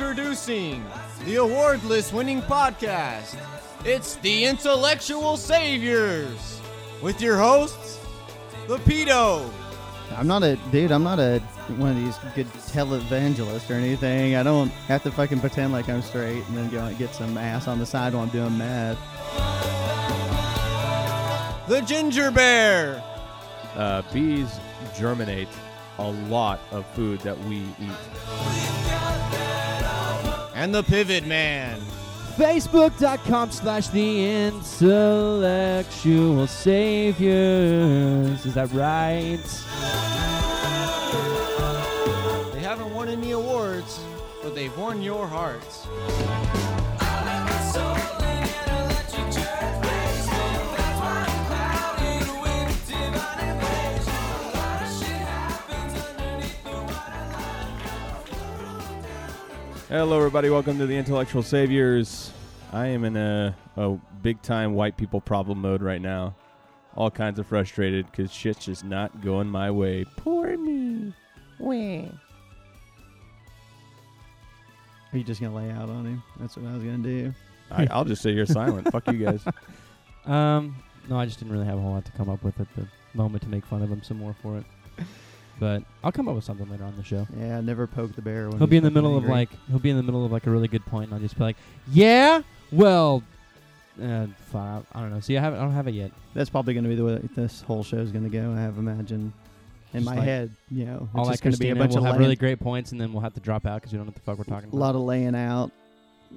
Introducing the award list winning podcast. It's the Intellectual Saviors with your hosts, the Pedo. I'm not a dude. I'm not a one of these good televangelists or anything. I don't have to fucking pretend like I'm straight and then go and get some ass on the side while I'm doing mad. The Ginger Bear. uh, bees germinate a lot of food that we eat. And the Pivot Man. Facebook.com slash the intellectual saviors. Is that right? They haven't won any awards, but they've won your hearts. Hello, everybody. Welcome to the Intellectual Saviors. I am in a, a big time white people problem mode right now. All kinds of frustrated because shit's just not going my way. Poor me. Wah. Are you just gonna lay out on him? That's what I was gonna do. I, I'll just sit here silent. Fuck you guys. Um, no, I just didn't really have a whole lot to come up with at the moment to make fun of him some more for it. But I'll come up with something later on the show. Yeah, never poke the bear. When He'll be in the middle of like he'll be in the middle of like a really good point, and I'll just be like, "Yeah, well, uh, fine, I don't know. See, I haven't, I don't have it yet. That's probably gonna be the way this whole show is gonna go. I have imagined in Just my like- head. You know, it's All just gonna be a bunch we'll of have really great points, and then we'll have to drop out because we don't know what the fuck we're talking about. a lot of laying out,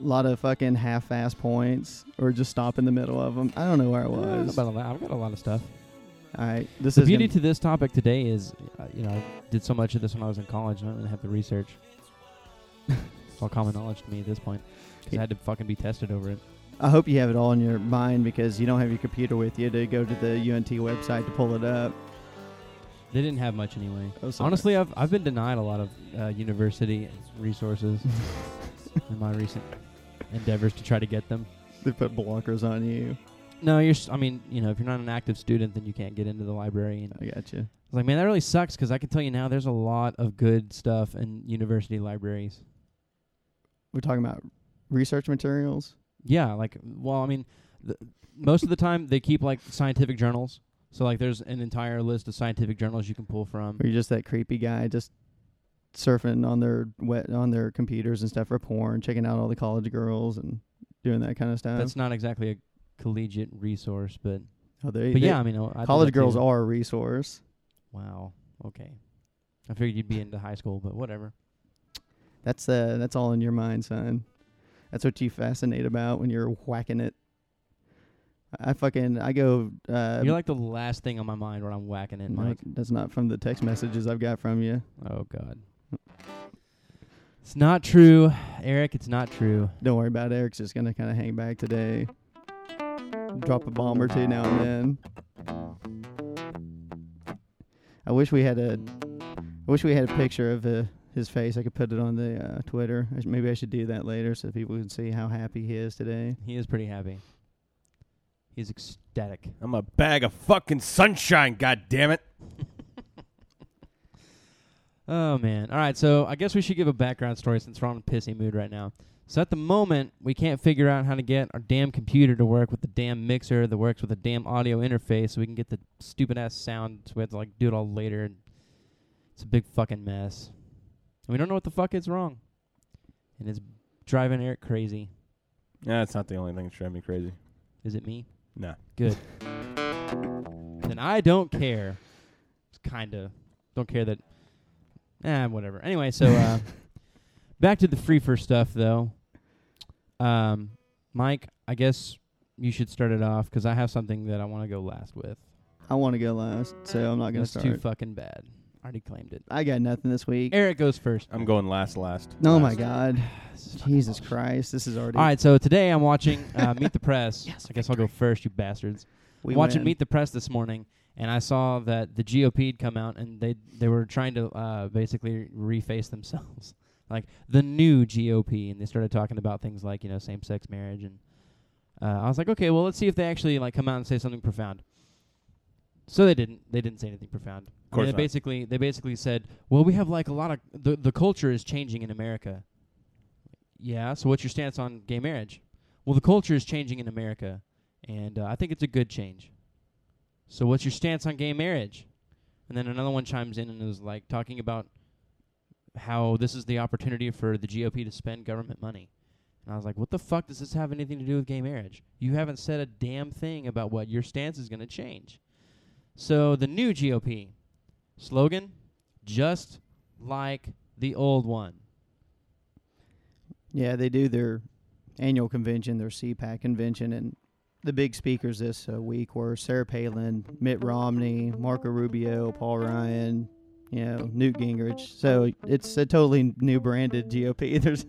a lot of fucking half-ass points, or just stop in the middle of them. I don't know where I was. about a lot- I've got a lot of stuff. All right, this The is beauty gonna, this topic today is, uh, you know, I did so much of this when I was in college, and I don't really have the research. it's all common knowledge to me at this point because I had to fucking be tested over it. I hope you have it all in your mind because you don't have your computer with you to go to the UNT website to pull it up. They didn't have much anyway. Oh, sorry. Honestly, I've I've been denied a lot of uh, university resources in my recent endeavors to try to get them. they put blockers on you. No, you're. s- I mean, you know, if you're not an active student, then you can't get into the library. And I got you. I was like, man, that really sucks because I can tell you now, there's a lot of good stuff in university libraries. We're talking about research materials. Yeah, like, well, I mean, the, most of the time they keep like scientific journals. So like, there's an entire list of scientific journals you can pull from. Or you're just that creepy guy just surfing on their wet on their computers and stuff for porn, checking out all the college girls and doing that kind of stuff. That's not exactly a collegiate resource, but oh, they, but they- yeah, I mean, I college girls are a resource. Wow. Okay. I figured you'd be into high school, but whatever. That's uh, that's all in your mind, son. That's what you fascinate about when you're whacking it. I fucking I go. Uh, You're like the last thing on my mind when I'm whacking it, no, Mike. that's not from the text messages I've got from you. Oh God. It's not true, Eric. It's not true. Don't worry about it. Eric's just gonna kind of hang back today. Drop a bomb or two now and then. I wish we had a. I wish we had a picture of uh, his face. I could put it on the uh, Twitter. I sh- Maybe I should do that later so people can see how happy he is today. He is pretty happy. He's ecstatic. I'm a bag of fucking sunshine, god damn it. Oh man. All right, so I guess we should give a background story since we're on a pissy mood right now. So at the moment, we can't figure out how to get our damn computer to work with the damn mixer that works with the damn audio interface so we can get the stupid ass sound so we have to like do it all later. It's a big fucking mess. And we don't know what the fuck is wrong. And it's driving Eric crazy. Yeah, it's not the only thing that's driving me crazy. Is it me? Nah. Good. then I don't care. It's kinda don't care that eh, whatever. Anyway, so uh back to the free first stuff though. Um Mike, I guess you should start it off 'cause I have something that I want to go last with. I want to go last, so I'm not gonna That's start. too fucking bad. I Already claimed it. I got nothing this week. Eric goes first. I'm going last, last. Oh my last. God, This is fucking Jesus. Christ, this is already. All right, so today I'm watching uh, Meet the Press. Yes, I guess I'll go first, you bastards. we watching win. Meet the Press this morning, and I saw that the GOP had come out and they they were trying to uh, basically reface themselves, like the new GOP, and they started talking about things like you know same sex marriage, and uh, I was like, okay, well let's see if they actually like come out and say something profound. So they didn't. They didn't say anything profound. I mean, course they not. basically they basically said, well, we have like a lot of the the culture is changing in America. yeah. So what's your stance on gay marriage? Well, the culture is changing in America, and uh, I think it's a good change. So what's your stance on gay marriage? And then another one chimes in and is like talking about how this is the opportunity for the GOP to spend government money. And I was like, what the fuck does this have anything to do with gay marriage? You haven't said a damn thing about what your stance is going to change. So the new GOP slogan, just like the old one. Yeah, they do their annual convention, their CPAC convention, and the big speakers this uh, week were Sarah Palin, Mitt Romney, Marco Rubio, Paul Ryan, you know, Newt Gingrich. So it's a totally new branded GOP. There's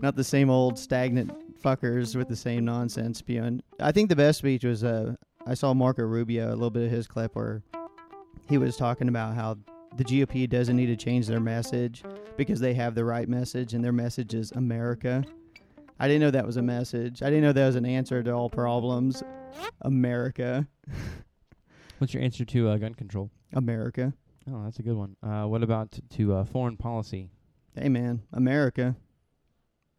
not the same old stagnant fuckers with the same nonsense spewing. I think the best speech was uh, I saw Marco Rubio, a little bit of his clip where he was talking about how the GOP doesn't need to change their message because they have the right message, and their message is America. I didn't know that was a message. I didn't know that was an answer to all problems. America. What's your answer to uh, gun control? America. Oh, that's a good one. Uh, what about t- to uh, foreign policy? Hey, man. America.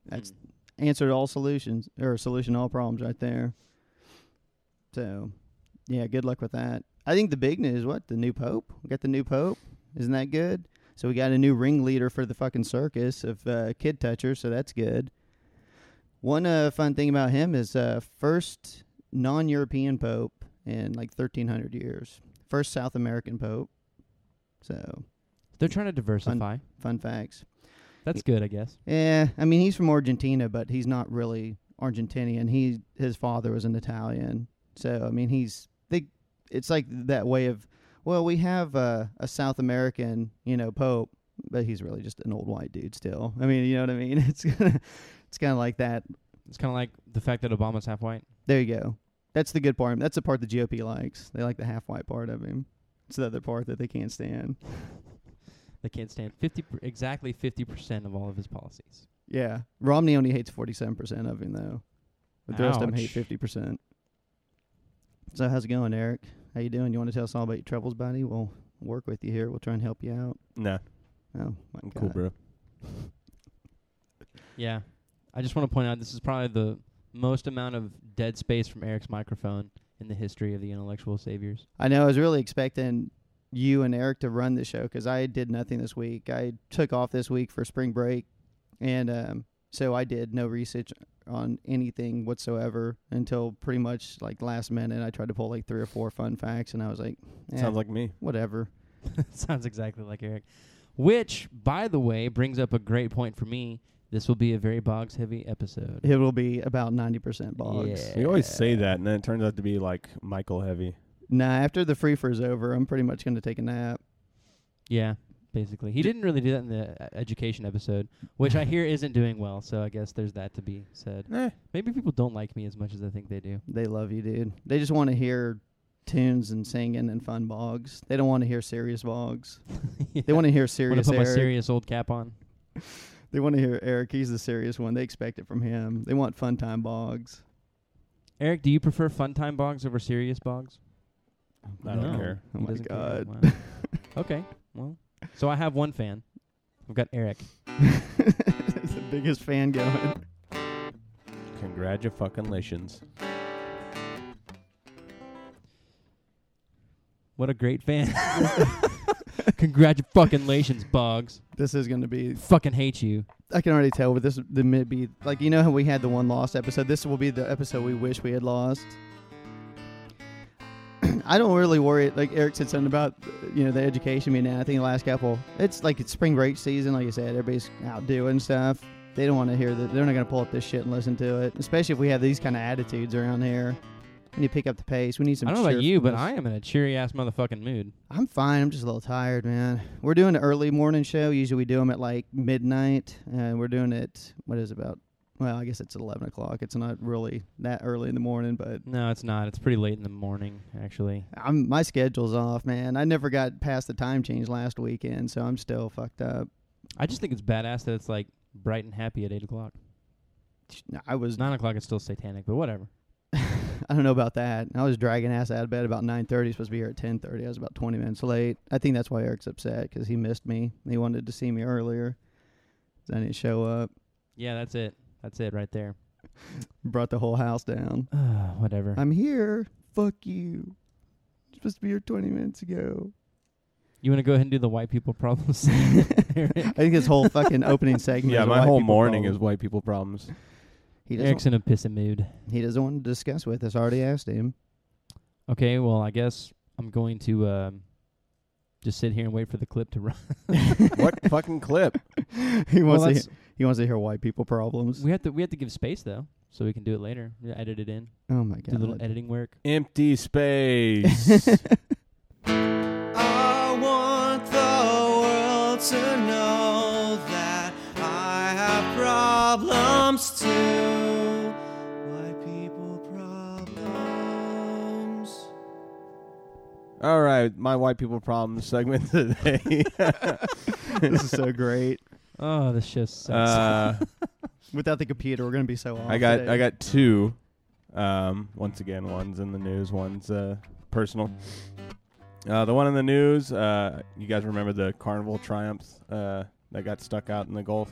That's answer to all solutions, or solution to all problems right there. So, yeah, good luck with that. I think the big news, what? The new Pope? We got the new Pope. Isn't that good? So we got a new ringleader for the fucking circus of uh, kid touchers, so that's good. One uh, fun thing about him is uh, first non-European pope in like 1300 years. First South American pope. So, They're trying to diversify. fun facts. That's good, I guess. Yeah, I mean he's from Argentina, but he's not really Argentinian. He his father was an Italian, so I mean he's they. It's like that way of well, we have uh, a South American, you know, pope, but he's really just an old white dude still. I mean, you know what I mean? It's it's kind of like that. It's kind of like the fact that Obama's half white. There you go. That's the good part. That's the part the GOP likes. They like the half white part of him. It's the other part that they can't stand. They can't stand fifty per- exactly fifty percent of all of his policies. Yeah, Romney only hates forty seven percent of him though, but the rest of them hate Ouch. fifty percent. So how's it going, Eric? How you doing? You want to tell us all about your troubles, buddy? We'll work with you here. We'll try and help you out. Nah, Oh my I'm god, cool, bro. Yeah, I just want to point out this is probably the most amount of dead space from Eric's microphone in the history of the intellectual saviors. I know. I was really expecting you and Eric to run the show because I did nothing this week. I took off this week for spring break, and um, so I did no research on anything whatsoever until pretty much like last minute. I tried to pull like three or four fun facts, and I was like, eh, Sounds like me. whatever. Sounds exactly like Eric. Which, by the way, brings up a great point for me. This will be a very Boggs heavy episode. It will be about ninety percent Boggs. Yeah. We always say that, and then it turns out to be like Michael heavy. Nah, after the free for is over, I'm pretty much going to take a nap. Yeah, basically. He didn't really do that in the uh, education episode, which I hear isn't doing well, so I guess there's that to be said. Eh, Maybe people don't like me as much as I think they do. They love you, dude. They just want to hear tunes and singing and fun Boggs. They don't want to hear serious Boggs. They want to hear serious. want to serious put my Eric. serious old cap on. They want to hear Eric. He's the serious one. They expect it from him. They want fun time Boggs. Eric, do you prefer fun time Boggs over serious Boggs? I don't No. care. Oh He my doesn't care. god. Wow. okay, well, so I have one fan. I've got Eric. the biggest fan going. Congratulations. What a great fan. Congratulations, Boggs. This is going to be. Fucking hate you. I can already tell, but this the may be like you know how we had the one lost episode. This will be the episode we wish we had lost. I don't really worry. Like Eric said something about you know the education meeting. I think the last couple, it's like it's spring break season. Like you said, everybody's out doing stuff. They don't want to hear that. They're not going to pull up this shit and listen to it. Especially if we have these kind of attitudes around here. We need to pick up the pace. We need some. I don't know about you, but. I am in a cheery ass motherfucking mood. I'm fine. I'm just a little tired, man. We're doing an early morning show. Usually we do them at like midnight, and we're doing it. What is it, about? Well, I guess it's 11 o'clock. It's not really that early in the morning, but No, it's not. It's pretty late in the morning, actually. I'm my schedule's off, man. I never got past the time change last weekend, so I'm still fucked up. I just think it's badass that it's like bright and happy at eight o'clock. I was Nine o'clock It's still satanic, but whatever. I don't know about that. I was dragging ass out of bed about 9:30. Supposed to be here at 10:30. I was about 20 minutes late. I think that's why Eric's upset because he missed me. He wanted to see me earlier. I didn't show up. Yeah, that's it. That's it right there. Brought the whole house down. Whatever. I'm here. Fuck you. You're supposed to be here 20 minutes ago. You want to go ahead and do the white people problems? I think his whole fucking opening segment. Yeah, is my white whole people morning is white people problems. He Eric's doesn't. in a pissy mood. He doesn't want to discuss with us. I already asked him. Okay, well, I guess I'm going to um, just sit here and wait for the clip to run. what fucking clip? he Well, wants to. that's- Hear, he wants to hear white people problems. we have to we have to give space though, so we can do it later. We edit it in, oh my god. do a little editing work. Empty space. I want the world to know that I have problems too. White people problems. All right, my white people problems segment today. this is so great. Oh, this just sucks. uh, Without the computer, we're gonna be so off. I got today. I got two. Um, once again, one's in the news, one's uh, personal. Uh, the one in the news, uh, you guys remember the Carnival Triumph uh, that got stuck out in the Gulf?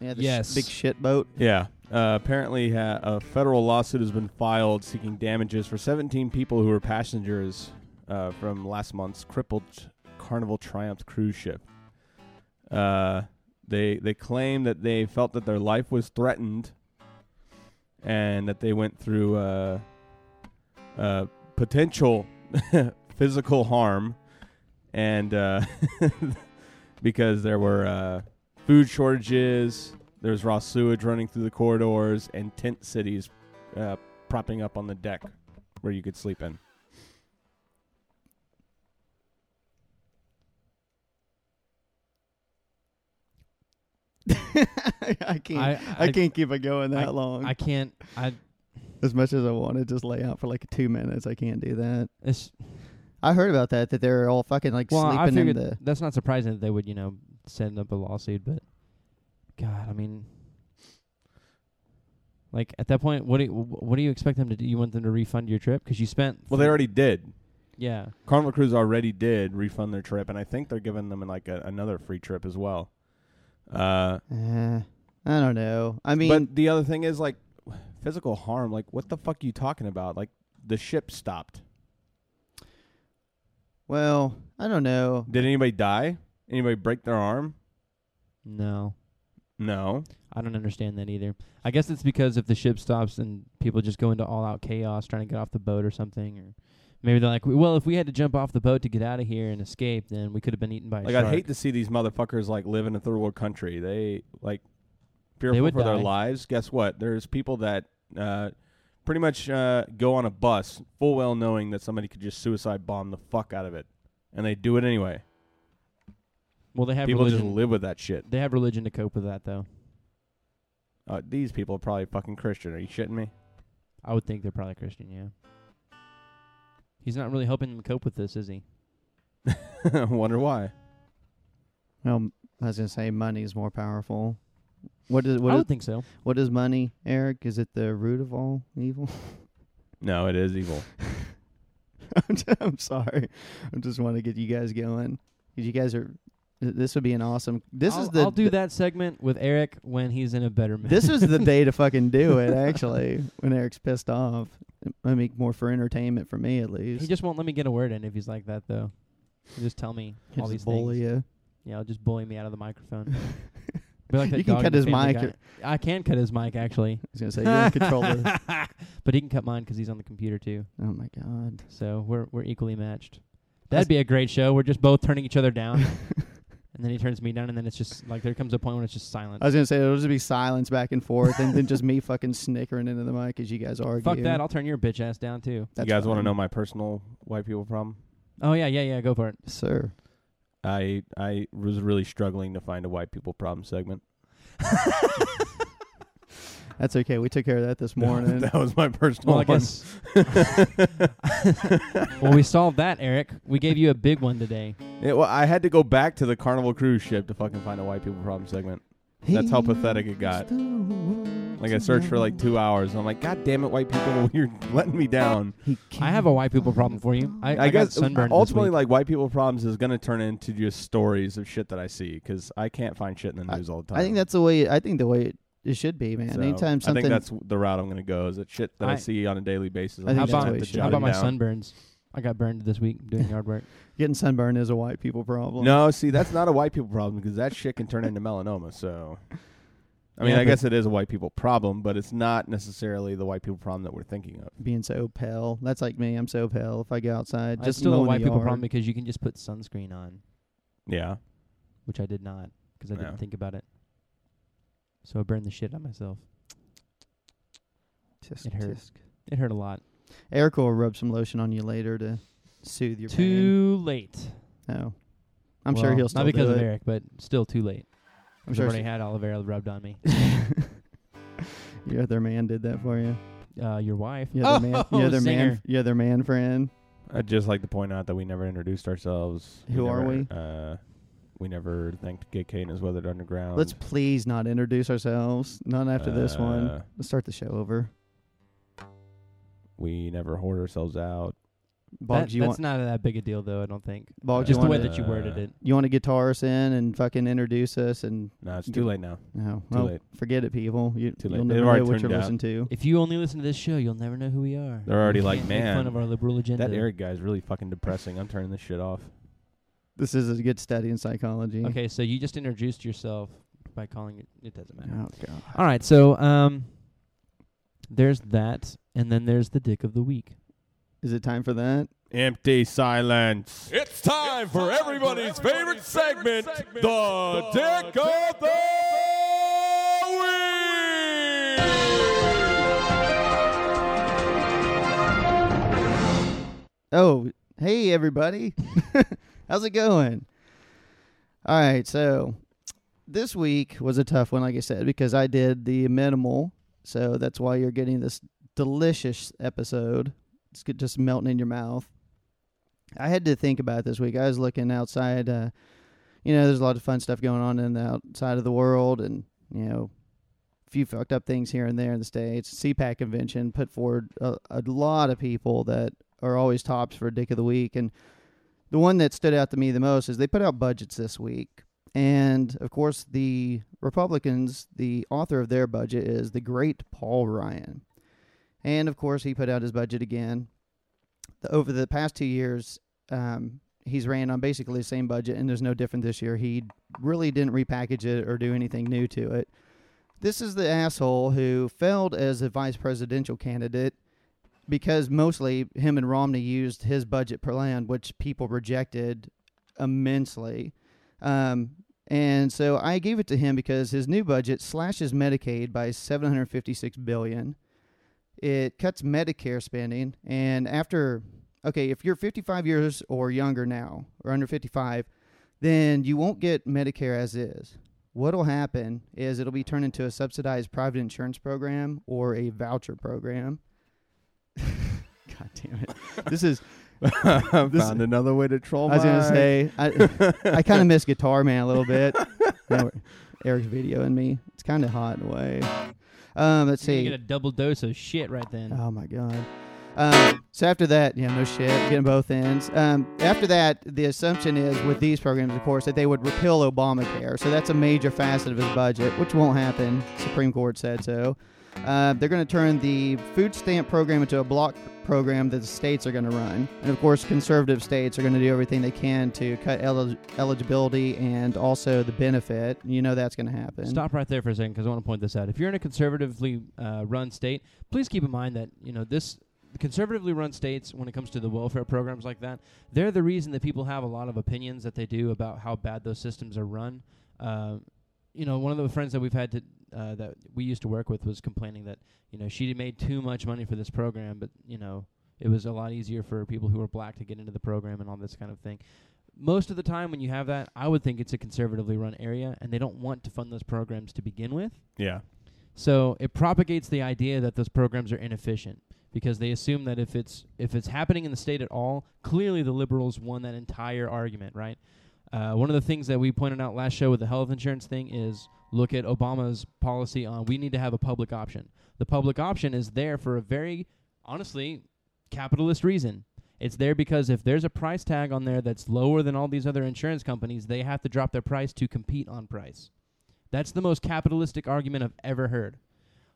Yeah, the sh- big shit boat. Yeah. Uh, apparently, ha- a federal lawsuit has been filed seeking damages for 17 people who were passengers uh, from last month's crippled Carnival Triumph cruise ship. Uh, they they claim that they felt that their life was threatened, and that they went through uh, uh, potential physical harm, and uh, because there were uh, food shortages, there's raw sewage running through the corridors, and tent cities uh, propping up on the deck where you could sleep in. I can't. I, I, can't keep it going that I- long. I can't. I. as much as I want to just lay out for like two minutes, I can't do that. It's, I heard about that that they're all fucking like well, I sleeping in the. that's not surprising that they would, you know, send up a lawsuit. But God, I mean, like at that point, what do you, what do you expect them to do? You want them to refund your trip because you spent. Well, they already did. Yeah. Carnival Cruise already did refund their trip, and I think they're giving them like a, another free trip as well. Uh, Eh, I don't know. I mean, but the other thing is like physical harm. Like, what the fuck are you talking about? Like, the ship stopped. well, I don't know. Did anybody die? Anybody break their arm? No. No. I don't understand that either. I guess it's because if the ship stops and people just go into all out chaos trying to get off the boat or something, or maybe they're like, well, if we had to jump off the boat to get out of here and escape, then we could have been eaten by a Like, shark. I'd hate to see these motherfuckers like live in a third world country. They like fearful would for their lives. Guess what? There's people that uh, pretty much uh, go on a bus full well knowing that somebody could just suicide bomb the fuck out of it, and they do it anyway. Well, they have People just religion. live with that shit. They have religion to cope with that, though. Uh, these people are probably fucking Christian. Are you shitting me? I would think they're probably Christian, yeah. He's not really helping them cope with this, is he? I wonder why. Well, I was gonna say money is more powerful. What is I what is, would think so. what is money, Eric? Is it the root of all evil? No, it is evil. I'm, sorry. I just want to get you guys going. 'Cause you guys are. Th- This would be an awesome. This I'll, is the. I'll do that segment with Eric when he's in a better mood. This is the day to fucking do it. Actually, when Eric's pissed off, I mean more for entertainment for me at least. he just won't let me get a word in if he's like that, though. He'll just tell me He'll all just these bully things. you. Yeah, he'll just bully me out of the microphone. Be like You can cut his mic Guy. I can cut his mic actually. I was gonna say you're in controller. but he can cut mine 'cause he's on the computer too. Oh my god. So we're we're equally matched. That'd be a great show. We're just both turning each other down, and then he turns me down, and then it's just like there comes a point when it's just silence. I was gonna say it'll just be silence back and forth, and then just me fucking snickering into the mic as you guys argue. Fuck that! I'll turn your bitch ass down too. That's you guys want to know my personal white people problem? Oh yeah, yeah, yeah. Go for it. sir? I I was really struggling to find a white people problem segment. That's okay. We took care of that this morning. that was my personal Well, I one. guess. well, we solved that, Eric. We gave you a big one today. Yeah, well, I had to go back to the Carnival cruise ship to fucking find a white people problem segment. That's how pathetic it got. Like I searched for like two hours. And I'm like, God damn it, white people, you're letting me down. I have a white people problem for you. I, I, I, got guess sunburned. ultimately, this week. like white people problems is gonna turn into just stories of shit that I see because I can't find shit in the news all the time. I think that's the way. I think the way it should be, man. So, Anytime I think that's the route I'm going to go. Is that shit that I, I- see on a daily basis? I I'm think how that's about, gonna what have it to should how about it my down. sunburns? I got burned this week doing yard work. getting sunburned is a white people problem. No, see, that's not a white people problem because that shit can turn into melanoma. So, I mean, Yeah, I guess it is a white people problem, but it's not necessarily the white people problem that we're thinking of. being so pale. That's like me. I'm so pale. If I go outside, It's just still a mowing white people yard. problem because you can just put sunscreen on, Yeah. which I did not because I Yeah. didn't think about it. So I burned the shit out of myself. Tisk, It hurt. tisk. It hurt a lot. Eric will rub some lotion on you later to soothe your pain. Too late. No, I'm sure he'll still not because do of it. Eric, but still too late. I'm I've sure already had aloe vera rubbed on me. your other man did that for you. Uh, your wife. Your other man, Oh, your other man, singer. your other man friend. I'd just like to point out that we never introduced ourselves. Who are never, we? Uh, we never thanked Gay Kane as Weathered Underground. Let's please not introduce ourselves. Not after this one. Uh, Let's start the show over. We never hoard ourselves out. Boggs, That- you that's want not that big a deal, though. I don't think. Boggs, Just you the way want that you worded it. you want to guitar us in and fucking introduce us and No, it's G- too late now. no, Too well, late. forget it, people. You, Too you'll late. never They've already know what turned you're out. listening to. If you only listen to this show, you'll never know who we are. They're already You like, can't make man, fun of our liberal agenda. That Eric guy's really fucking depressing. I'm turning this shit off. This is a good study in psychology. Okay, so you just introduced yourself by calling it. It doesn't matter. Oh god. All right, so um, there's that, and then there's the dick of the week. Is it time for that? Empty silence. It's time for everybody's favorite segment, the Dick of the Week! Oh, hey everybody. How's it going? All right, so this week was a tough one, like I said, because I did the minimal. So that's why you're getting this delicious episode. It's just melting in your mouth. I had to think about this week. I was looking outside. Uh, you know, there's a lot of fun stuff going on in the outside of the world, and you know, a few fucked up things here and there in the states. CPAC convention put forward a, a lot of people that are always tops for Dick of the Week. And the one that stood out to me the most is they put out budgets this week. And of course, the Republicans, the author of their budget is the great Paul Ryan. And of course, he put out his budget again. The, over the past two years, um, he's ran on basically the same budget, and there's no different this year. He really didn't repackage it or do anything new to it. This is the asshole who failed as a vice presidential candidate because mostly him and Romney used his budget per land, which people rejected immensely. Um, and so I gave it to him because his new budget slashes Medicaid by 756 billion. It cuts Medicare spending, and after okay, if you're 55 years or younger now, or under 55, then you won't get Medicare as is. What'll happen is it'll be turned into a subsidized private insurance program or a voucher program. God damn it! This is this, Found another way to troll I was gonna Mike. say I I kind of miss Guitar Man a little bit. No, Eric's videoing me. It's kind of hot in a way. Um, let's You see. get a double dose of shit right then. Oh my god. Um, so after that, yeah, no shit, getting both ends. Um, after that, the assumption is with these programs, of course, that they would repeal Obamacare. So that's a major facet of his budget, which won't happen. Supreme Court said so. Uh, they're going to turn the food stamp program into a block program that the states are going to run, and of course, conservative states are going to do everything they can to cut elig- eligibility and also the benefit. You know that's going to happen. Stop right there for a second because I want to point this out. If you're in a conservatively uh, run state, please keep in mind that you know this conservatively run states, when it comes to the welfare programs like that, they're the reason that people have a lot of opinions that they do about how bad those systems are run. Uh, you know, one of the friends that we've had to uh, that we used to work with was complaining that you know she made too much money for this program, but you know it was a lot easier for people who were black to get into the program and all this kind of thing. Most of the time, when you have that, I would think it's a conservatively run area, and they don't want to fund those programs to begin with. Yeah. So it propagates the idea that those programs are inefficient because they assume that if it's if it's happening in the state at all, clearly the liberals won that entire argument, right? Uh, one of the things that we pointed out last show with the health insurance thing is look at Obama's policy on we need to have a public option. The public option is there for a very honestly capitalist reason. It's there because if there's a price tag on there that's lower than all these other insurance companies, they have to drop their price to compete on price. That's the most capitalistic argument I've ever heard.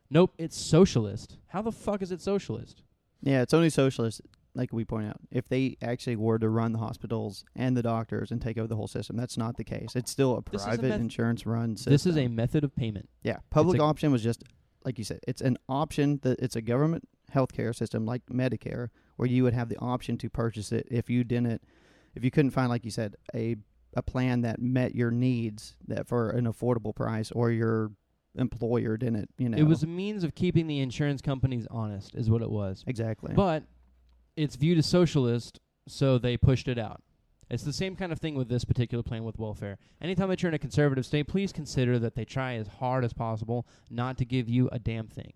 Nope, it's socialist. How the fuck is it socialist? Yeah, it's only socialist, like we point out. If they actually were to run the hospitals and the doctors and take over the whole system, that's not the case. It's still a This is a private meth- insurance run system. This is a method of payment. yeah. Public a- option was just like you said. It's an option that it's a government healthcare system like Medicare, where you would have the option to purchase it if you didn't, if you couldn't find, like you said, a a plan that met your needs that for an affordable price, or your employer didn't. You know, It was a means of keeping the insurance companies honest, is what it was. exactly. But it's viewed as socialist, so they pushed it out. It's the same kind of thing with this particular plan with welfare. Anytime that you're in a conservative state, please consider that they try as hard as possible not to give you a damn thing.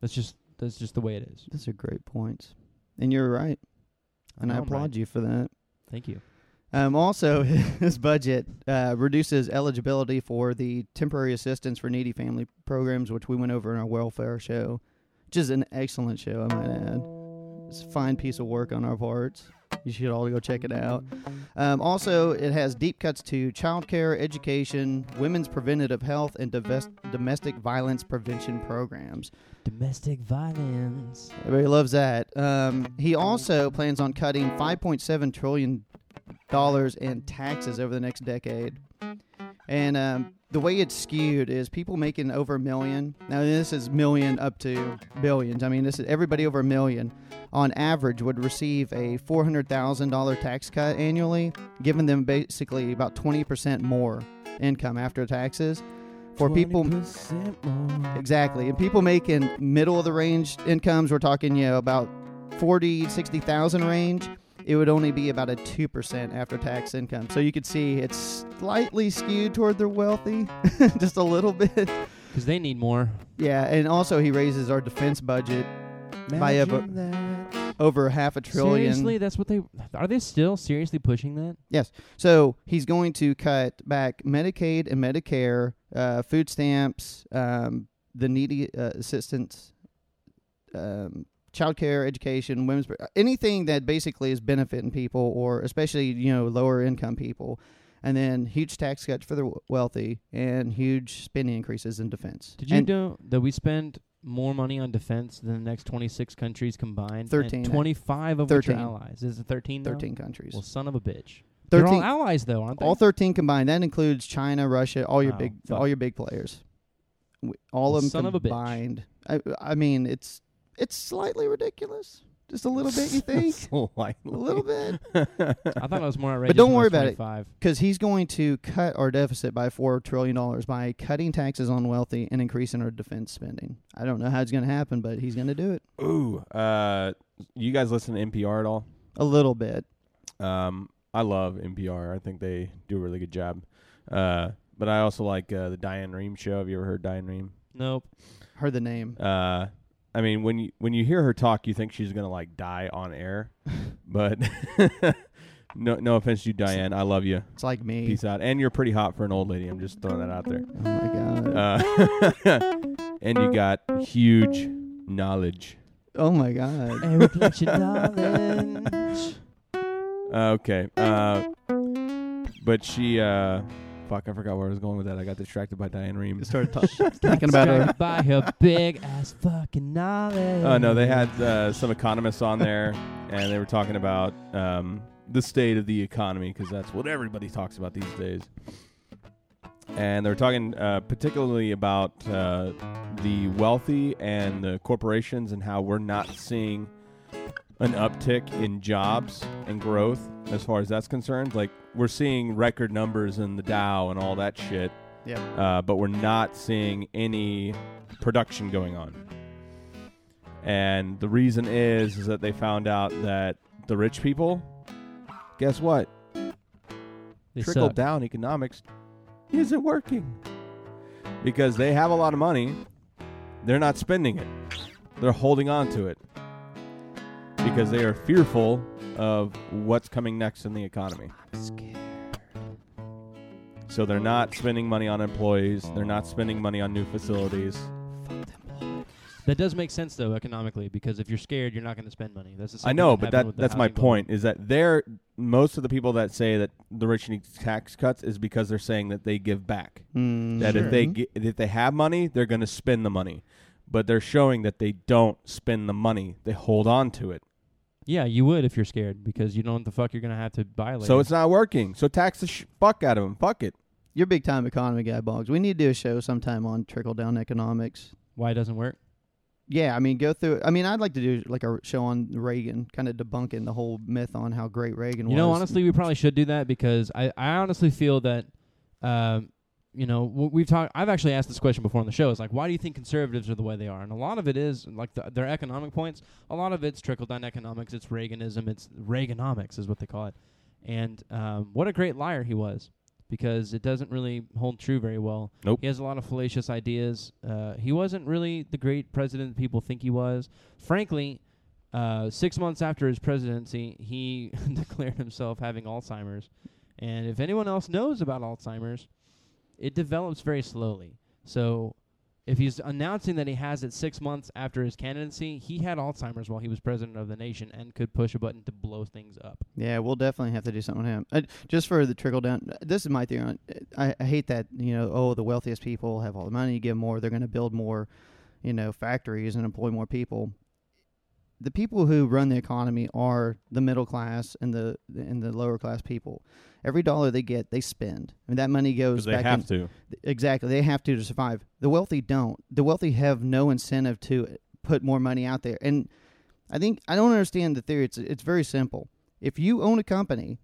That's just that's just the way it is. Those are great points, and you're right, and I I'm applaud right. you for that. Thank you. Um, also, his budget uh, reduces eligibility for the temporary assistance for needy family programs, which we went over in our welfare show, which is an excellent show, I might add. It's a fine piece of work on our parts. You should all go check it out. Um, also, it has deep cuts to childcare, education, women's preventative health, and divest- domestic violence prevention programs. Domestic violence. Everybody loves that. Um, he also plans on cutting 5.7 trillion dollars in taxes over the next decade. And um, the way it's skewed is people making over a million. Now this is million up to billions. I mean, this is everybody over a million on average would receive a four hundred thousand dollar tax cut annually, giving them basically about twenty percent more income after taxes. For people 20% more. Exactly. And people making middle of the range incomes, we're talking, you know, about 40, 60,000 range, it would only be about a 2% after tax income. So you could see it's slightly skewed toward the wealthy, just a little bit. Because they need more. Yeah. And also, he raises our defense budget by Imagine that. over half a trillion. Seriously, that's what they are. They still seriously pushing that? Yes. So he's going to cut back Medicaid and Medicare, uh, food stamps, um, the needy uh, assistance, um, child care, education, women's uh, anything that basically is benefiting people, or especially you know lower income people, and then huge tax cuts for the wealthy and huge spending increases in defense. Did you And know that we spend more money on defense than the next 26 countries combined? 13. And 25 of which are 13. allies. Is it 13 now? Thirteen countries. Well, son of a bitch. They're all allies, though, aren't they? All thirteen combined. That includes China, Russia, all your Oh, big, fuck. all your big players. All of them Son of a bitch. combined. I, I mean, it's it's slightly ridiculous. Just a little bit, you think? Slightly. a little bit, I thought it was more outrageous. But don't worry about it. because he's going to cut our deficit by four trillion dollars by cutting taxes on wealthy and increasing our defense spending. I don't know how it's going to happen, but he's going to do it Ooh, uh, you guys listen to NPR at all? a little bit. Um, I love NPR. I think they do a really good job. Uh, but I also like uh, the Diane Rehm show. Have you ever heard Diane Rehm? Nope. Heard the name. Uh, I mean, when you when you hear her talk, you think she's gonna like die on air, but no no offense to you, Diane. I love you. It's like me. Peace out. And you're pretty hot for an old lady. I'm just throwing that out there. Oh my god. Uh, and you got huge knowledge. oh my god. Eric let you knowledge. Okay. Uh, but she. Uh, fuck, I forgot where I was going with that. I got distracted by Diane Rehm. Started ta- thinking about her. By her big ass fucking knowledge. Oh no, they had uh, some economists on there, and they were talking about um, the state of the economy because that's what everybody talks about these days. And they were talking uh, particularly about uh, the wealthy and the corporations and how we're not seeing an uptick in jobs and growth as far as that's concerned. Like we're seeing record numbers in the Dow and all that shit, Yeah. uh, but we're not seeing any production going on. And the reason is is that they found out that the rich people, guess what? They Trickle suck. down economics isn't working because they have a lot of money. They're not spending it. They're holding on to it because they are fearful of what's coming next in the economy. So they're not spending money on employees. They're not spending money on new facilities. That does make sense though economically because if you're scared, you're not going to spend money. That's the same I know, that but that that's my housing bubble. point. Is that they're most of the people that say that the rich need tax cuts is because they're saying that they give back. Mm, That sure. if they gi- if they have money, they're going to spend the money. But they're showing that they don't spend the money; they hold on to it. Yeah, you would if you're scared because you don't know what the fuck you're gonna have to buy later. So it's not working. So tax the sh- fuck out of them. Fuck it. You're a big time economy guy, Boggs. We need to do a show sometime on trickle down economics. why it doesn't work. Yeah, I mean, go through. I mean, I'd like to do like a show on Reagan, kind of debunking the whole myth on how great Reagan You was. You know, honestly, we probably should do that because I, I honestly feel that, um, you know, we've talked. I've actually asked this question before on the show. It's like, why do you think conservatives are the way they are? And a lot of it is like the, their economic points. A lot of it's trickle down economics. It's Reaganism. It's Reaganomics is what they call it. And um, what a great liar he was, because it doesn't really hold true very well. Nope. He has a lot of fallacious ideas. Uh, he wasn't really the great president people think he was. Frankly, uh, six months after his presidency, he declared himself having Alzheimer's. And if anyone else knows about Alzheimer's, it develops very slowly. So if he's announcing that he has it six months after his candidacy, he had Alzheimer's while he was president of the nation and could push a button to blow things up. Yeah, we'll definitely have to do something with him. Uh, just for the trickle down. This is my theory. On, I, I hate that you know. Oh, the wealthiest people have all the money. Give more, they're going to build more, you know, factories and employ more people. The people who run the economy are the middle class and the and the lower class people. Every dollar they get, they spend. I mean, that money goes Because they back have in, to. Exactly. They have to to survive. The wealthy don't. The wealthy have no incentive to uh, put more money out there. And I think I don't understand the theory. It's it's very simple. If you own a company,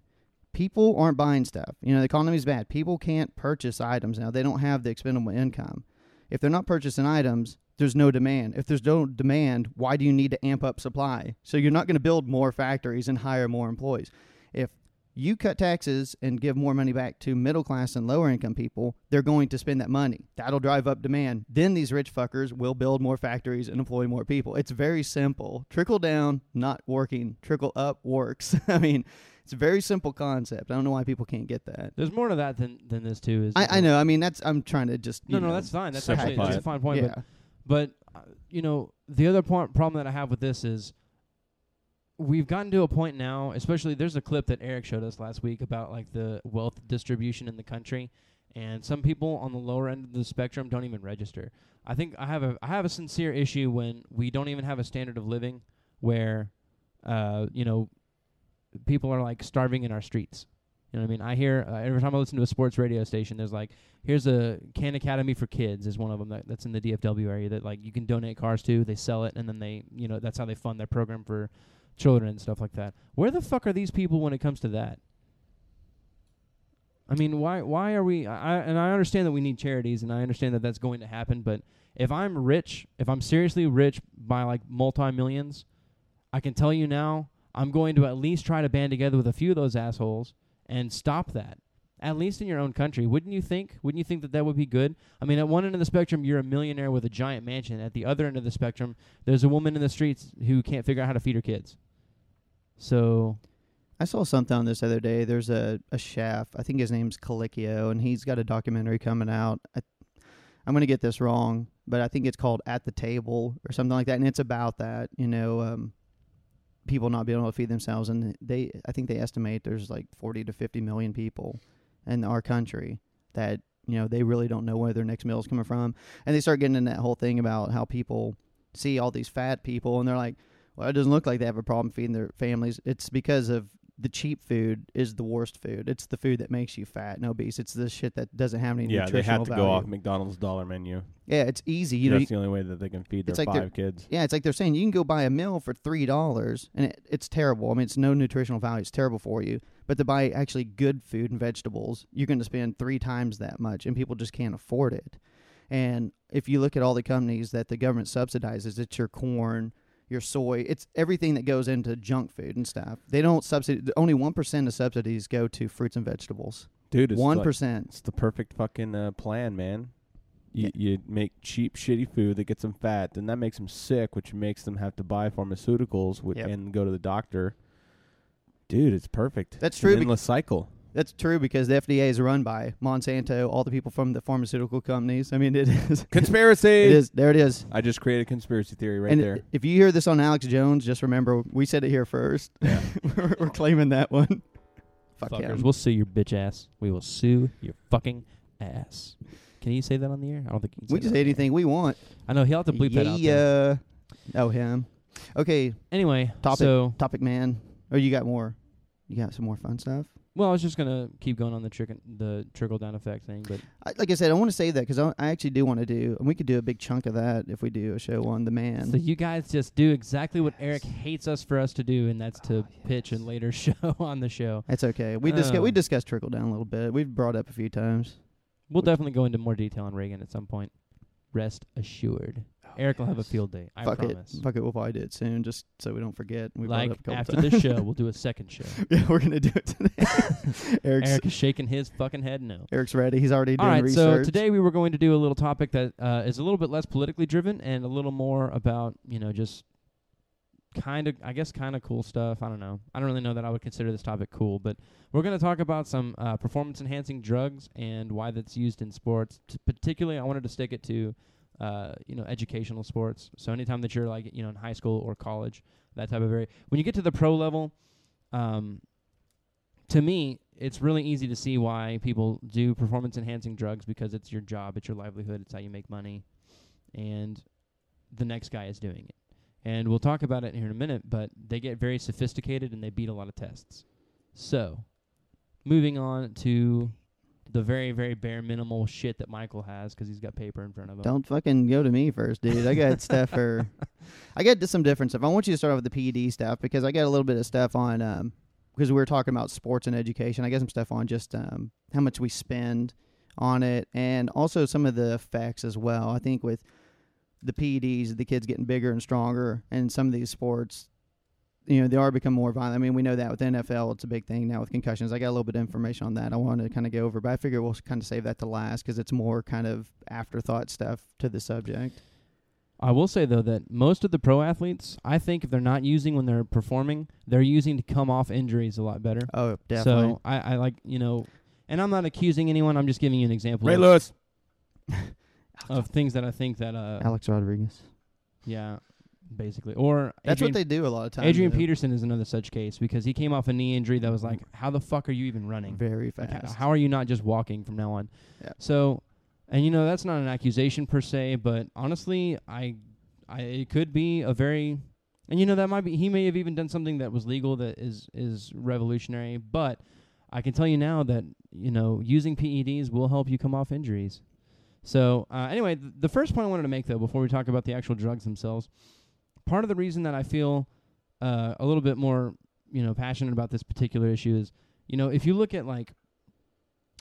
people aren't buying stuff. You know, the economy's bad. People can't purchase items now. They don't have the expendable income. If they're not purchasing items, there's no demand. If there's no demand, why do you need to amp up supply? So you're not going to build more factories and hire more employees. If you cut taxes and give more money back to middle class and lower income people, they're going to spend that money. That'll drive up demand. Then these rich fuckers will build more factories and employ more people. It's very simple. Trickle down, not working. Trickle up works. I mean, it's a very simple concept. I don't know why people can't get that. There's more to that than, than this too. Is I, I know. I mean, that's I'm trying to just No, you no, know, that's fine. That's actually that's a fine point. yeah. But, but uh, you know, the other point, problem that I have with this is we've gotten to a point now, especially there's a clip that Eric showed us last week about like the wealth distribution in the country, and some people on the lower end of the spectrum don't even register. I think I have a I have a sincere issue when we don't even have a standard of living where, uh, you know, people are like starving in our streets. You know what I mean? I hear uh, every time I listen to a sports radio station, there's like, here's a Can Academy for Kids is one of them that, that's in the DFW area that like you can donate cars to. They sell it and then they, you know, that's how they fund their program for children and stuff like that. Where the fuck are these people when it comes to that? I mean, why why are we? I, and I understand that we need charities, and I understand that that's going to happen. But if I'm rich, if I'm seriously rich by like multi millions, I can tell you now, I'm going to at least try to band together with a few of those assholes and stop that. At least in your own country, wouldn't you think? Wouldn't you think that that would be good? I mean, at one end of the spectrum, you're a millionaire with a giant mansion. At the other end of the spectrum, there's a woman in the streets who can't figure out how to feed her kids. So I saw something on this other day. There's a, a chef. I think his name's Colicchio, and he's got a documentary coming out. I, I'm going to get this wrong, but I think it's called At the Table or something like that. And it's about that, you know, um, people not being able to feed themselves. And they, I think they estimate there's like 40 to 50 million people in our country that, you know, they really don't know where their next meal is coming from. And they start getting in that whole thing about how people see all these fat people and they're like, well, it doesn't look like they have a problem feeding their families. It's because of the cheap food is the worst food. It's the food that makes you fat and obese. It's the shit that doesn't have any Yeah, they nutritional have to value. go off McDonald's dollar menu. Yeah, it's easy. You know, That's the only way that they can feed their it's like five kids. yeah, it's like they're saying you can go buy a meal for three dollars, and it, it's terrible. I mean, it's no nutritional value. It's terrible for you. But to buy actually good food and vegetables, you're going to spend three times that much, and people just can't afford it. And if you look at all the companies that the government subsidizes, it's your corn, your soy, it's everything that goes into junk food and stuff. They don't subsidy. Only one percent of subsidies go to fruits and vegetables. Dude, One like- percent. It's the perfect fucking uh, plan, man. You, Yeah. you make cheap, shitty food that gets them fat, then that makes them sick, which makes them have to buy pharmaceuticals Yep. and go to the doctor. Dude, it's perfect. That's It's true endless cycle. That's true because the FDA is run by Monsanto, all the people from the pharmaceutical companies. I mean, it is. Conspiracy. It is. There it is. I just created a conspiracy theory right and there. if you hear this on Alex Jones, just remember we said it here first. Yeah. we're, we're claiming that one. Fuck Fuckers, him. we'll sue your bitch ass. We will sue your fucking ass. Can you say that on the air? I don't think you can. We say just that. say anything we want. I know he'll have to bleep that out. There. Yeah. Oh, him. Okay, Anyway, Topic. so topic man. Oh, you got more? You got some more fun stuff? Well, I was just gonna keep going on the trick the trickle down effect thing, but I, like I said, I want to say that because I, I actually do want to do, and we could do a big chunk of that if we do a show on the man. so you guys just do exactly what Eric hates us for us to do, and that's to Oh, pitch a later show on the show. That's okay. We discuss Oh. we um, discussed trickle down a little bit. We've brought up a few times. We'll definitely go into more detail on Reagan at some point. Rest assured. Eric will have a field day. I Fuck promise. it. Fuck it. We'll probably do it soon, just so we don't forget. We brought it like up a couple after times. this show, we'll do a second show. yeah, we're gonna do it today. Eric's Eric is shaking his fucking head no. Eric's ready. He's already All doing right, research. so today we were going to do a little topic that uh, is a little bit less politically driven and a little more about you know just kind of I guess kind of cool stuff. I don't know. I don't really know that I would consider this topic cool, but we're going to talk about some uh, performance enhancing drugs and why that's used in sports. T- particularly, I wanted to stick it to uh, you know educational sports. So anytime that you're like you know in high school or college, that type of area. When you get to the pro level, um, to me, it's really easy to see why people do performance enhancing drugs because it's your job, it's your livelihood, it's how you make money, and the next guy is doing it. And we'll talk about it here in a minute, but they get very sophisticated and they beat a lot of tests. So, moving on to the very, very bare minimal shit that Michael has because he's got paper in front of him. Don't fucking go to me first, dude. I got stuff for. I got some different stuff. I want you to start off with the PED stuff because I got a little bit of stuff on um because we were talking about sports and education. I got some stuff on just um how much we spend on it and also some of the effects as well. I think with the PEDs, the kids getting bigger and stronger, and some of these sports, you know, they are becoming more violent. I mean, we know that with NFL, it's a big thing now with concussions. I got a little bit of information on that. I wanted to kind of go over, but I figure we'll kind of save that to last because it's more kind of afterthought stuff to the subject. I will say though that most of the pro athletes, I think if they're not using when they're performing, they're using to come off injuries a lot better. Oh, definitely. So I, I like you know, and I'm not accusing anyone. I'm just giving you an example Ray of, Lewis. of things that I think that uh Alex Rodriguez. yeah, basically or That's Adrian, what they do a lot of times. Adrian though. Peterson is another such case because he came off a knee injury that was like, how the fuck are you even running? very Like, fast. how are you not just walking from now on? Yeah. So, and you know that's not an accusation per se, but honestly, I, I it could be a very, and you know that might be he may have even done something that was legal that is is revolutionary, but I can tell you now that you know using PEDs will help you come off injuries. So uh, anyway, th- the first point I wanted to make though, before we talk about the actual drugs themselves, part of the reason that I feel uh, a little bit more you know passionate about this particular issue is you know if you look at like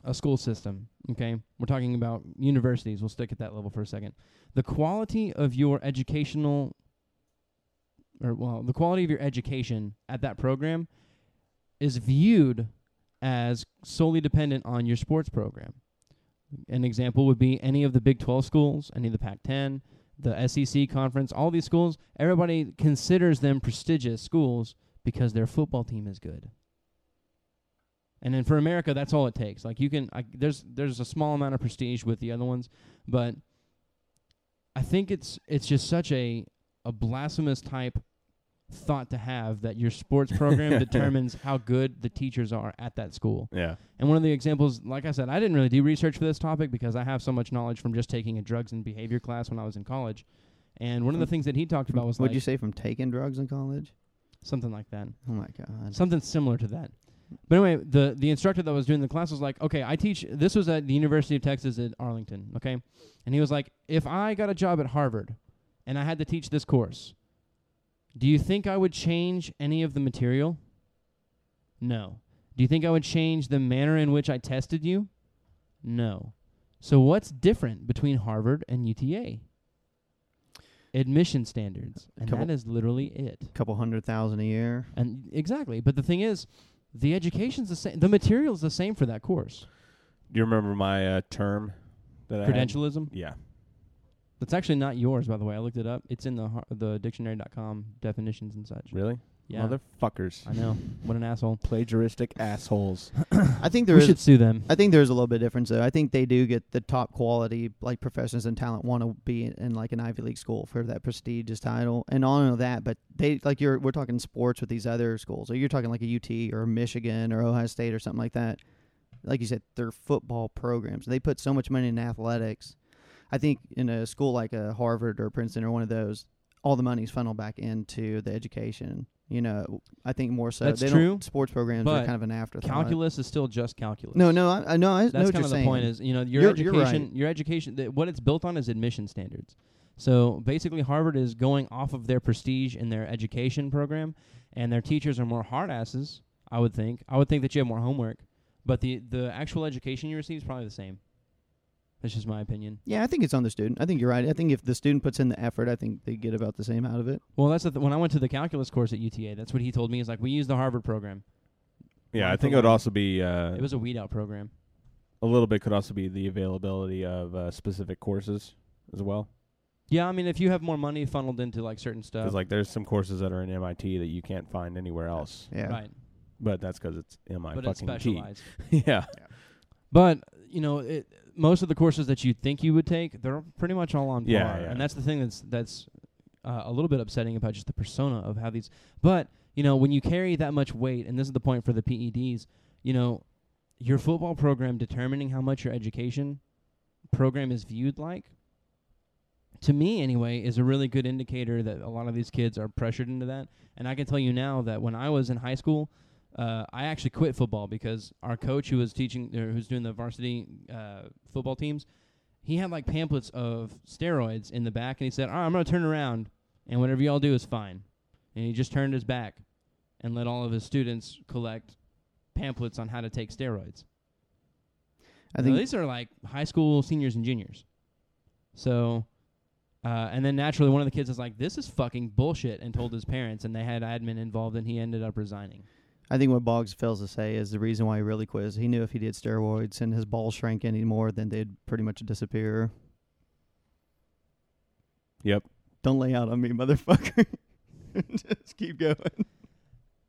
a school system, okay? We're talking about universities. We'll stick at that level for a second. The quality of your educational or well, the quality of your education at that program is viewed as solely dependent on your sports program. An example would be any of the Big 12 schools, any of the Pac 10, the SEC conference, all these schools, everybody considers them prestigious schools because their football team is good. And then for America, that's all it takes. Like you can, I, there's there's a small amount of prestige with the other ones, but I think it's it's just such a a blasphemous type thought to have that your sports program determines how good the teachers are at that school. Yeah. And one of the examples, like I said, I didn't really do research for this topic because I have so much knowledge from just taking a drugs and behavior class when I was in college. And one of the hmm. things that he talked about was Would like you say from taking drugs in college? something like that. Oh my god. Something similar to that. But anyway, the the instructor that was doing the class was like, okay, I teach. This was at the University of Texas at Arlington, okay, and he was like, if I got a job at Harvard, and I had to teach this course, do you think I would change any of the material? No. Do you think I would change the manner in which I tested you? No. So what's different between Harvard and UTA? Admission standards, and Couple- that is literally it. couple hundred thousand a year. And exactly, but the thing is, the education's the same. The material's the same for that course. Do you remember my uh, term that I had? Credentialism. Yeah. That's actually not yours, by the way. I looked it up. It's in the har- the dictionary.com definitions and such. Really? Yeah, Motherfuckers. I know. What an asshole. Plagiaristic assholes. I think there we is. should sue them. I think there's a little bit of difference though. I think they do get the top quality like professionals and talent want to be in, in like an Ivy League school for that prestigious title and all of that. But they like you're we're talking sports with these other schools. Or you're talking like a UT or Michigan or Ohio State or something like that. Like you said, they're football programs. They put so much money in athletics. I think in a school like a Harvard or Princeton or one of those, all the money's funneled back into the education. You know, I think more so. That's they true, Don't, sports programs but are kind of an afterthought. Calculus is still just calculus. No, no, I, I know. I know That's what kind you're of the saying. point. Is you know your You're- you're education, right. your education, th- what it's built on is admission standards. So basically, Harvard is going off of their prestige in their education program, and their teachers are more hard asses. I would think. I would think that you have more homework, but the the actual education you receive is probably the same. That's just my opinion. Yeah, I think it's on the student. I think you're right. I think if the student puts in the effort, I think they get about the same out of it. Well, that's the th- when I went to the calculus course at UTA. That's what he told me. Is like we use the Harvard program. Yeah, I think it would line. also be uh, It was a weed out program. a little bit could also be the availability of uh, specific courses as well. Yeah, I mean, if you have more money funneled into like certain stuff, Because like there's some courses that are in MIT that you can't find anywhere else, Yeah. right? but that's because it's MIT but it's fucking specialized. yeah. But you know, it, most of the courses that you think you would take, they're pretty much all on par. Yeah, yeah. And that's the thing that's that's uh, a little bit upsetting about just the persona of how these. But you know, when you carry that much weight, and this is the point for the PEDs, you know, your football program determining how much your education program is viewed like. To me, anyway, is a really good indicator that a lot of these kids are pressured into that. And I can tell you now that when I was in high school, uh, I actually quit football because our coach who was teaching, or who's doing the varsity uh, football teams, he had like pamphlets of steroids in the back, and he said, "All right, I'm gonna turn around, and whatever y'all do is fine." And he just turned his back and let all of his students collect pamphlets on how to take steroids. I Now, think these are like high school seniors and juniors. So, uh, and then naturally, one of the kids is like, "This is fucking bullshit," and told his parents, and they had admin involved, and he ended up resigning. I think what Boggs fails to say is the reason why he really quit is he knew if he did steroids and his balls shrank any more, then they'd pretty much disappear. Yep. Don't lay out on me, motherfucker. Just keep going.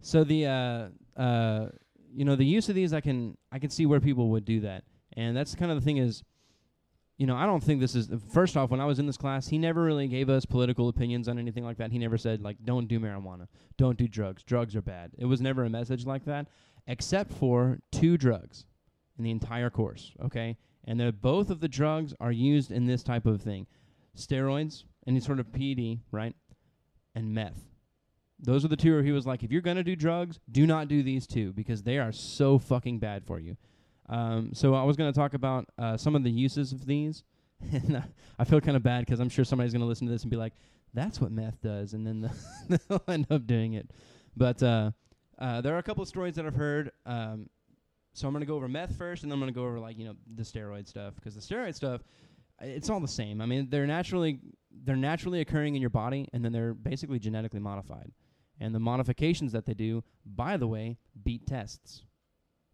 So the uh uh you know the use of these I can I can see where people would do that. And that's kind of the thing is you know, I don't think this is first off when I was in this class, he never really gave us political opinions on anything like that. He never said like don't do marijuana, don't do drugs. Drugs are bad. It was never a message like that except for two drugs in the entire course, okay? And they're both of the drugs are used in this type of thing. Steroids, any sort of PD, right? And meth. Those are the two where he was like, if you're gonna do drugs, do not do these two because they are so fucking bad for you. Um, so I was gonna talk about uh, some of the uses of these, and uh, I feel kind of bad because I'm sure somebody's gonna listen to this and be like, "That's what meth does," and then the they'll end up doing it. But uh, uh, there are a couple of stories that I've heard. Um, so I'm gonna go over meth first, and then I'm gonna go over like you know the steroid stuff because the steroid stuff, it's all the same. I mean, they're naturally they're naturally occurring in your body, and then they're basically genetically modified. And the modifications that they do, by the way, beat tests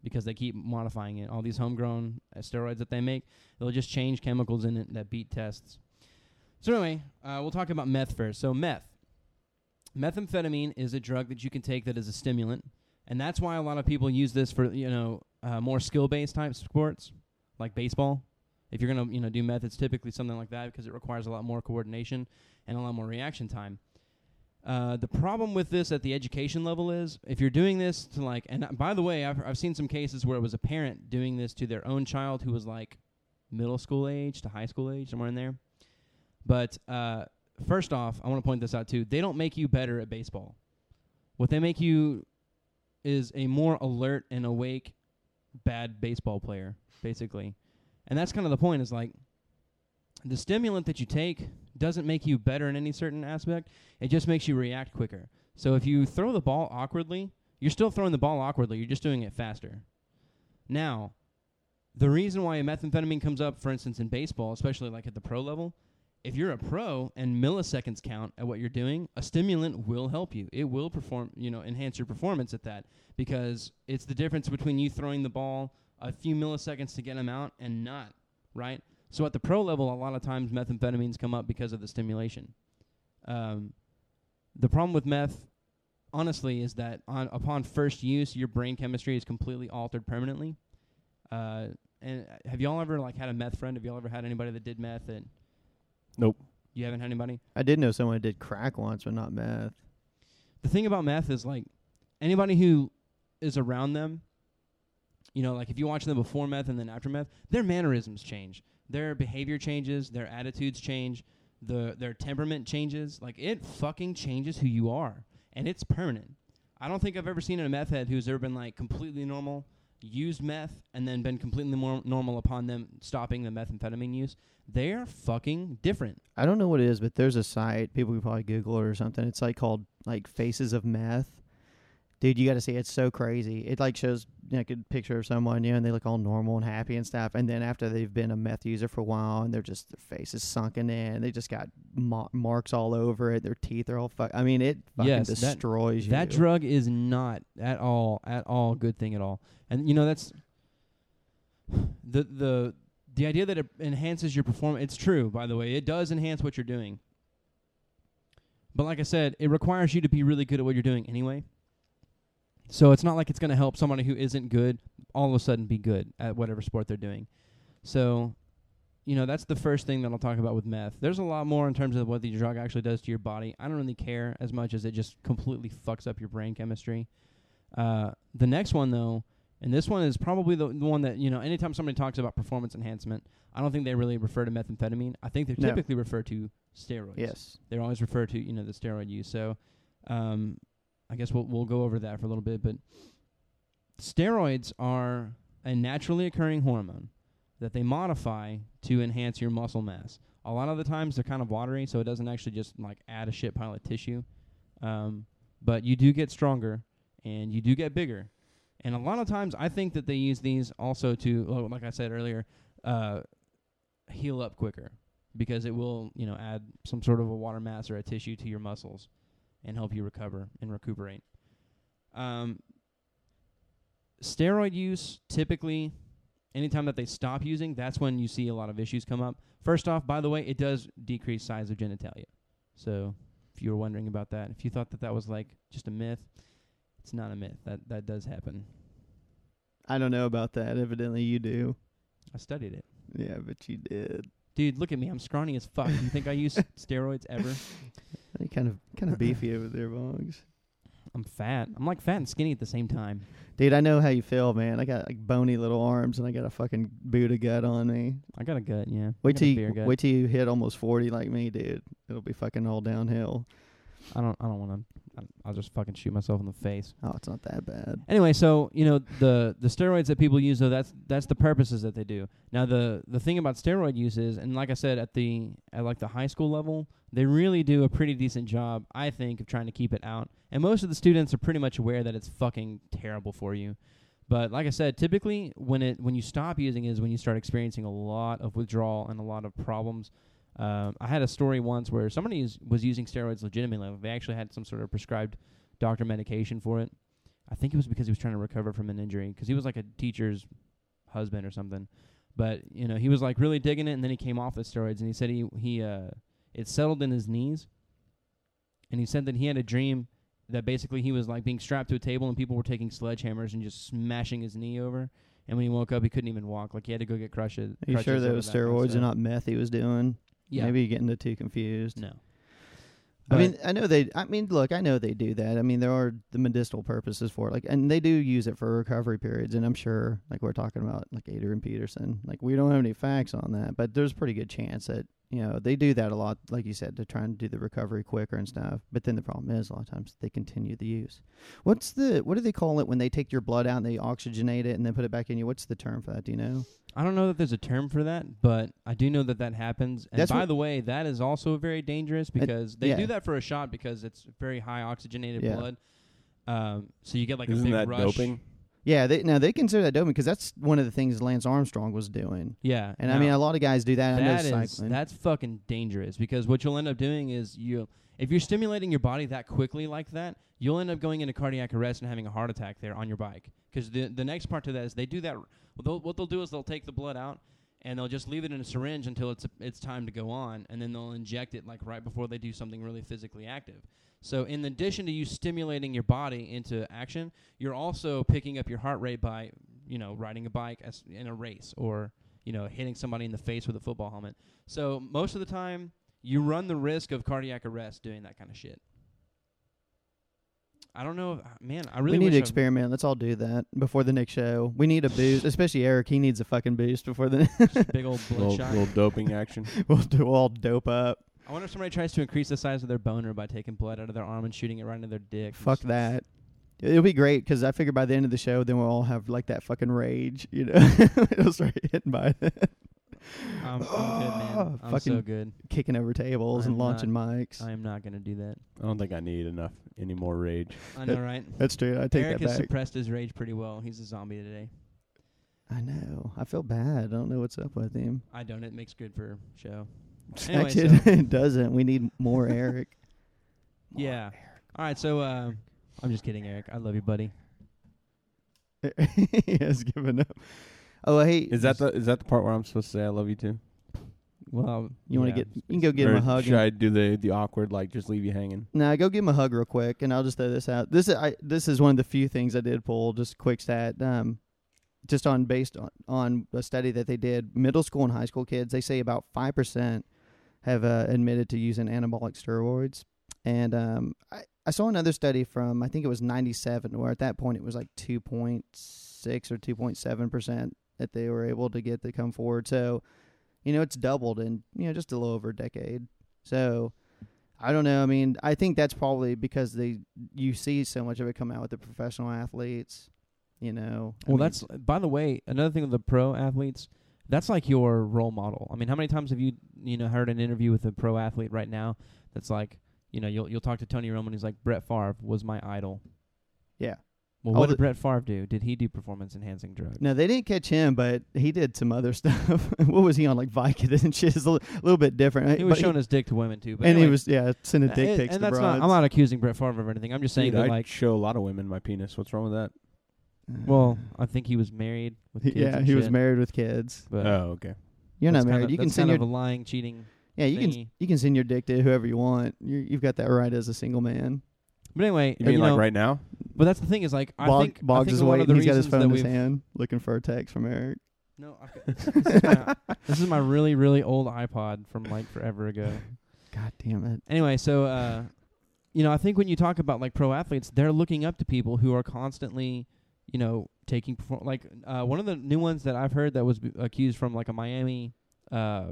because they keep modifying it. All these homegrown uh, steroids that they make, they'll just change chemicals in it that beat tests. So anyway, uh, we'll talk about meth first. So meth, methamphetamine is a drug that you can take that is a stimulant, and that's why a lot of people use this for you know uh, more skill-based type sports like baseball. If you're gonna you know do meth, it's typically something like that because it requires a lot more coordination and a lot more reaction time. Uh, the problem with this at the education level is if you're doing this to like, and uh, by the way, I've I've seen some cases where it was a parent doing this to their own child who was like middle school age to high school age, somewhere in there. But uh, first off, I want to point this out too. They don't make you better at baseball. What they make you is a more alert and awake bad baseball player, basically. And that's kind of the point is like the stimulant that you take doesn't make you better in any certain aspect. It just makes you react quicker. So if you throw the ball awkwardly, you're still throwing the ball awkwardly. You're just doing it faster. Now, the reason why methamphetamine comes up, for instance, in baseball, especially like at the pro level, if you're a pro and milliseconds count at what you're doing, a stimulant will help you. It will perform, you know, enhance your performance at that because it's the difference between you throwing the ball a few milliseconds to get them out and not, right? So at the pro level, a lot of times methamphetamines come up because of the stimulation. Um, the problem with meth, honestly, is that on upon first use, your brain chemistry is completely altered permanently. Uh, and uh, have y'all ever like had a meth friend? Have y'all ever had anybody that did meth? And Nope. You haven't had anybody. I did know someone who did crack once, but not meth. the thing about meth is like anybody who is around them, you know, like if you watch them before meth and then after meth, their mannerisms change, their behavior changes, their attitudes change, the their temperament changes. Like it fucking changes who you are, and it's permanent. I don't think I've ever seen a meth head who's ever been like completely normal, used meth, and then been completely normal upon them stopping the methamphetamine use. They're fucking different. I don't know what it is, but there's a site people can probably Google it or something. It's like called like Faces of Meth. Dude, you got to see it's so crazy. It like shows like a picture of someone, you know, and they look all normal and happy and stuff. And then after they've been a meth user for a while, and they're just their faces sunken in, they just got ma- marks all over it. Their teeth are all fuck. I mean, it fucking Yes, that- destroys you. That drug is not at all at all a good thing at all. And you know that's the the the idea that it enhances your performance. It's true, by the way. It does enhance what you're doing. But like I said, it requires you to be really good at what you're doing anyway. So it's not like it's going to help somebody who isn't good all of a sudden be good at whatever sport they're doing. So, you know, that's the first thing that I'll talk about with meth. There's a lot more in terms of what the drug actually does to your body. I don't really care as much as it just completely fucks up your brain chemistry. Uh, the next one, though, and this one is probably the, the one that, you know, anytime somebody talks about performance enhancement, I don't think they really refer to methamphetamine. I think they No. typically refer to steroids Yes. They're always refer to you know the steroid use. So, um, I guess we'll we'll go over that for a little bit. But steroids are a naturally occurring hormone that they modify to enhance your muscle mass. A lot of the times they're kind of watery, so it doesn't actually just like add a shit pile of tissue. Um, but you do get stronger and you do get bigger. And a lot of times I think that they use these also to, like I said earlier, uh, heal up quicker because it will, you know, add some sort of a water mass or a tissue to your muscles and help you recover and recuperate. Um, steroid use typically, anytime that they stop using, that's when you see a lot of issues come up. First off, by the way, it does decrease size of genitalia. So if you were wondering about that, if you thought that that was like just a myth, it's not a myth. That that does happen. I don't know about that. Evidently, you do. I studied it. Yeah, but you did. Dude, look at me. I'm scrawny as fuck. you think I use steroids ever? You kind of kind of beefy over there, Boggs. I'm fat. I'm like fat and skinny at the same time. Dude, I know how you feel, man. I got like bony little arms and I got a fucking Buddha gut on me. I got a gut, yeah. Wait till you wait till you hit almost forty like me, dude. It'll be fucking all downhill. I don't. I don't want to. I'll just fucking shoot myself in the face. Oh, it's not that bad. Anyway, so you know the the steroids that people use, though that's that's the purposes that they do. Now the the thing about steroid use is, and like I said, at the at like the high school level, they really do a pretty decent job, I think, of trying to keep it out. And most of the students are pretty much aware that it's fucking terrible for you. But like I said, typically when it when you stop using it is when you start experiencing a lot of withdrawal and a lot of problems. Um, I had a story once where somebody is, was using steroids legitimately. They actually had some sort of prescribed doctor medication for it. I think it was because he was trying to recover from an injury because he was like a teacher's husband or something. But you know, he was like really digging it, and then he came off the steroids, and he said he he uh it settled in his knees, and he said that he had a dream that basically he was like being strapped to a table, and people were taking sledgehammers and just smashing his knee over. And when he woke up, he couldn't even walk. Like he had to go get crushes. Are you sure that was that kind of steroids and not meth he was doing? Yeah. Maybe you're getting the two confused. No. I mean, I know they. I mean, look, I know they do that. I mean, there are the medicinal purposes for it, like, and they do use it for recovery periods. And I'm sure, like we're talking about, like Adrian Peterson. Like, we don't have any facts on that, but there's a pretty good chance that you know they do that a lot, like you said, to try and do the recovery quicker and stuff. But then the problem is, a lot of times they continue the use. What's the what do they call it when they take your blood out and they oxygenate it and then put it back in you? What's the term for that? Do you know? I don't know that there's a term for that, but I do know that that happens. And That's by the way, that is also very dangerous because they yeah. do that for a shot because it's very high oxygenated Yeah. blood. Um, so you get like a Isn't big that rush. doping? Yeah, they now they consider that doping because that's one of the things Lance Armstrong was doing. Yeah, And I mean, a lot of guys do that. That is cycling. that's fucking dangerous because what you'll end up doing is you if you're stimulating your body that quickly like that, you'll end up going into cardiac arrest and having a heart attack there on your bike. Because the the next part to that is they do that. They'll, what they'll do is they'll take the blood out and they'll just leave it in a syringe until it's it's time to go on, and then they'll inject it like right before they do something really physically active. So in addition to you stimulating your body into action, you're also picking up your heart rate by you know riding a bike as in a race or you know hitting somebody in the face with a football helmet. So most of the time, you run the risk of cardiac arrest doing that kind of shit. I don't know, if, uh, man. I really we need wish to I- experiment. Let's all do that before the next show. We need a boost, especially Eric. He needs a fucking boost before the. Just big old little, bloodshot. little doping action. we'll do all dope up. I wonder if somebody tries to increase the size of their boner by taking blood out of their arm and shooting it right into their dick. Fuck that. It'll be great because I figure by the end of the show, then we'll all have like that fucking rage. You know, it'll start hitting by it, I'm, I'm good, man. I'm Fucking so good. kicking over tables and I'm launching mics. I am not gonna do that. I don't think I need enough any more rage. I know, right? That's true. I take Eric that has back. suppressed his rage pretty well. He's a zombie today. I know. I feel bad. I don't know what's up with him. I don't. It makes good for show. Anyway, Actually, so- it doesn't. We need more Eric. Yeah. All right. So uh, I'm just kidding, Eric. I love you, buddy. he has given up. Oh, hey, Is that the is that the part where I'm supposed to say I love you too? Well, you want to yeah. get? You can go give him a hug. Should I do the the awkward like just leave you hanging? Nah, go give him a hug real quick, and I'll just throw this out. This is I, this is one of the few things I did pull. Just quick stat, um, just on based on, on a study that they did. Middle school and high school kids, they say about five percent have uh, admitted to using anabolic steroids, and um, I I saw another study from I think it was ninety seven, where at that point it was like two point six or two point seven percent that they were able to get to come forward. So, you know, it's doubled in you know just a little over a decade. So. I don't know. I mean, I think that's probably because they you see so much of it come out with the professional athletes. You know. I Well, mean, that's by the way another thing with the pro athletes. That's like your role model. I mean, how many times have you you know heard an interview with a pro athlete right now that's like you know you'll you'll talk to Tony Romo and he's like Brett Favre was my idol. yeah. Well, All what did Brett Favre do? Did he do performance enhancing drugs? No, they didn't catch him, but he did some other stuff. what was he on, like Vicodin and shit? It's a little, little bit different. He was But showing his dick to women too. But and anyway, he was yeah sending uh, dick and, pics and to that's broads. not. I'm not accusing Brett Favre of anything. I'm just saying Dude, that I like. show a lot of women my penis. What's wrong with that? Well, I think he was married with kids. yeah, and he was shit, married with kids. But oh, okay. You're that's not kinda- married. you can that's send kind your of a lying, cheating. yeah. You can thingy. you can send your dick to whoever you want. You're, you've got that right as a single man. But anyway, You uh, mean like know, right now? But that's the thing is like I Bog, think I Boggs think is one of the waiting. He's got his phone that in his we've- hand, looking for a text from Eric. No, I've got, this, is my, this is my really really old iPod from like forever ago. God damn it. Anyway, so uh, you know, I think when you talk about like pro athletes, they're looking up to people who are constantly, you know, taking perform- like uh, one of the new ones that I've heard that was b- accused from like a Miami, uh,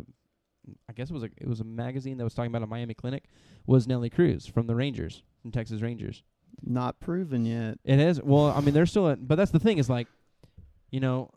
I guess it was a it was a magazine that was talking about a Miami clinic, was Nelly Cruz from the Rangers, from Texas Rangers. Not proven yet. It is. Well, I mean, they're still. At, but that's the thing is like, you know,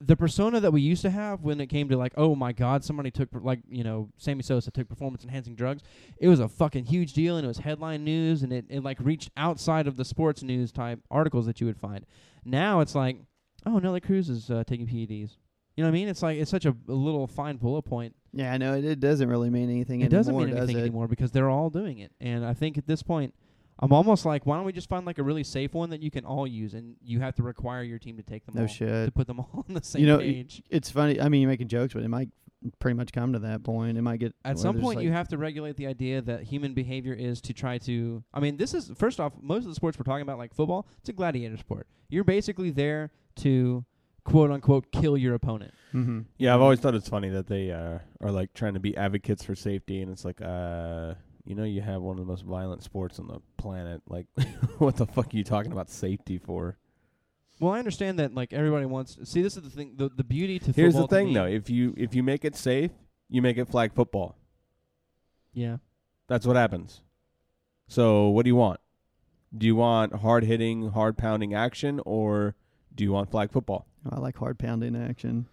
the persona that we used to have when it came to like, oh my God, somebody took per- like you know, Sammy Sosa took performance enhancing drugs. It was a fucking huge deal, and it was headline news, and it it like reached outside of the sports news type articles that you would find. Now it's like, oh, Nelly Cruz is uh, taking PEDs. You know what I mean? It's like it's such a, a little fine bullet point. Yeah, I know it, it doesn't really mean anything It anymore. doesn't mean does anything it? anymore because they're all doing it. And I think at this point, I'm almost like, why don't we just find like a really safe one that you can all use, and you have to require your team to take them No all shit. to put them all on the same You know, y- page. It's funny. I mean, you're making jokes, but it might pretty much come to that point. It might get At some point, like- you have to regulate the idea that human behavior is to try to. I mean, this is first off, most of the sports we're talking about, like football, it's a gladiator sport. You're basically there to quote unquote kill your opponent. Mhm. Yeah, I've always thought it's funny that they uh, are like trying to be advocates for safety, and it's like, uh, you know, you have one of the most violent sports on the planet. Like, what the fuck are you talking about safety for? Well, I understand that like everybody wants. See, this is the thing. The the beauty to Here's the football to thing, me- though: if you if you make it safe, you make it flag football. Yeah. That's what happens. So, what do you want? Do you want hard hitting, hard pounding action, or do you want flag football? I like hard pounding action.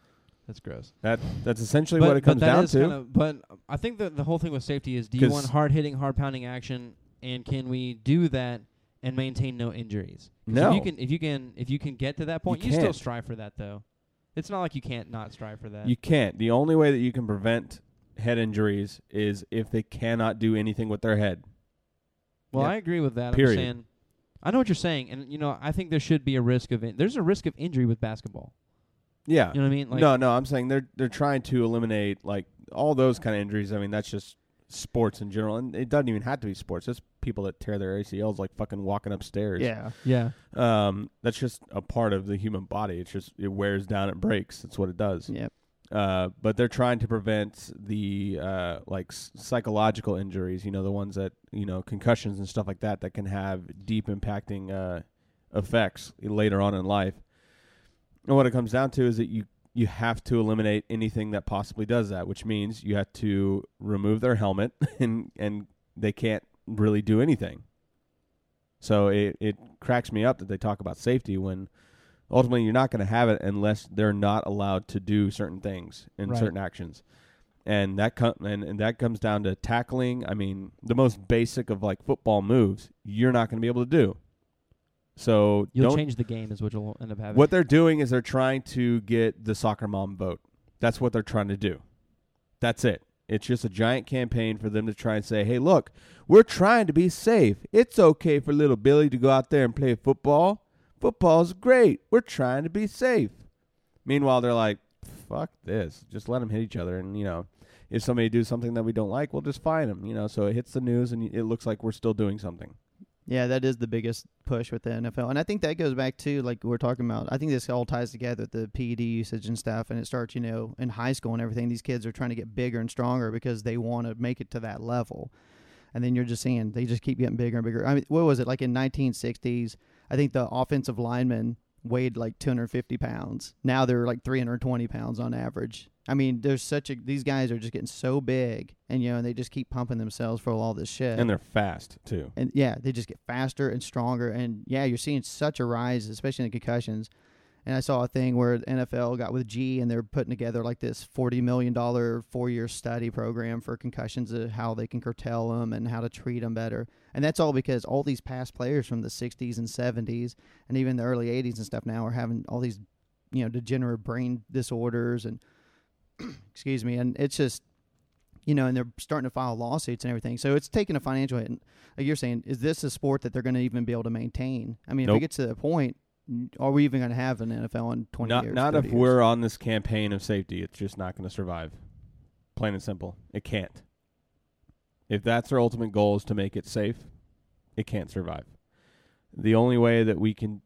That's gross. That that's essentially but, what it comes down to. kinda- but I think that the whole thing with safety is: do you want hard hitting, hard pounding action, and can we do that and maintain no injuries? No. If you can, if you can, if you can get to that point, you, still strive for that, though. It's not like you can't not strive for that. You can't. The only way that you can prevent head injuries is if they cannot do anything with their head. well. I agree with that. Period. I'm saying, I know what you're saying, and you know, I think there should be a risk of in- there's a risk of injury with basketball. Yeah. You know what I mean? Like, no, no, I'm saying they're they're trying to eliminate like all those kind of injuries. I mean, that's just sports in general, and it doesn't even have to be sports. It's people that tear their ACLs like fucking walking upstairs. Yeah. Yeah. Um, that's just a part of the human body. It's just it wears down, it breaks. That's what it does. Yep. Uh, but they're trying to prevent the uh, like s- psychological injuries. You know, the ones that you know concussions and stuff like that that can have deep impacting uh, effects later on in life. And what it comes down to is that you you have to eliminate anything that possibly does that, which means you have to remove their helmet and and they can't really do anything. So it it cracks me up that they talk about safety when ultimately you're not going to have it unless they're not allowed to do certain things and Right. certain actions. And that com- and, and that comes down to tackling. I mean, the most basic of like football moves, you're not going to be able to do. So You'll don't change the game, is what you'll end up having. what they're doing is they're trying to get the soccer mom vote. That's what they're trying to do. That's it. It's just a giant campaign for them to try and say, "Hey, look, we're trying to be safe. It's okay for little Billy to go out there and play football. Football's great. We're trying to be safe." Meanwhile, they're like, "Fuck this. Just let them hit each other." And you know, if somebody do something that we don't like, we'll just fine them. You know, so it hits the news and it looks like we're still doing something. Yeah, that is the biggest push with the NFL, and I think that goes back to like we're talking about. I think this all ties together the PED usage and stuff, and it starts, you know, in high school and everything. These kids are trying to get bigger and stronger because they want to make it to that level, and then you're just seeing they just keep getting bigger and bigger. I mean, what was it like in 1960s? I think the offensive linemen weighed like 250 pounds. Now they're like 320 pounds on average. I mean, there's such a these guys are just getting so big, and you know, and they just keep pumping themselves for all this shit And they're fast too. and yeah, they just get faster and stronger. And yeah, you're seeing such a rise, especially in the concussions. And I saw a thing where the NFL got with GE and they're putting together like this forty million dollar four year study program for concussions, of how they can curtail them and how to treat them better. And that's all because all these past players from the '60s and '70s and even the early '80s and stuff now are having all these, you know, degenerative brain disorders and excuse me, and it's just you know, and they're starting to file lawsuits and everything. So it's taking a financial hit. And like you're saying, is this a sport that they're going to even be able to maintain? I mean, if Nope. it gets to the point, are we even going to have an NFL in 20 not years? not if years? we're on this campaign of safety. It's just not going to survive. Plain and simple. It can't. If that's our ultimate goal is to make it safe, it can't survive. The only way that we can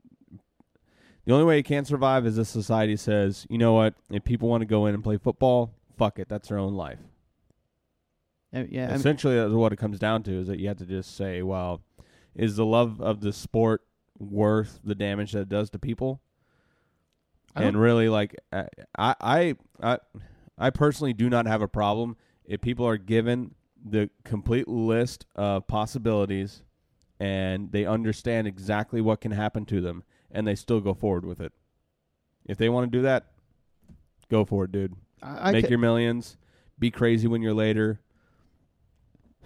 the only way it can survive is if society says, you know what, if people want to go in and play football, fuck it, that's their own life. Uh, yeah, I mean, Essentially, that's what it comes down to is that you have to just say, well, is the love of the sport worth the damage that it does to people? And really, like, I, I, I, I personally do not have a problem if people are given the complete list of possibilities and they understand exactly what can happen to them and they still go forward with it. If they want to do that, go for it, dude. I, I Make ca- your millions. Be crazy when you're later.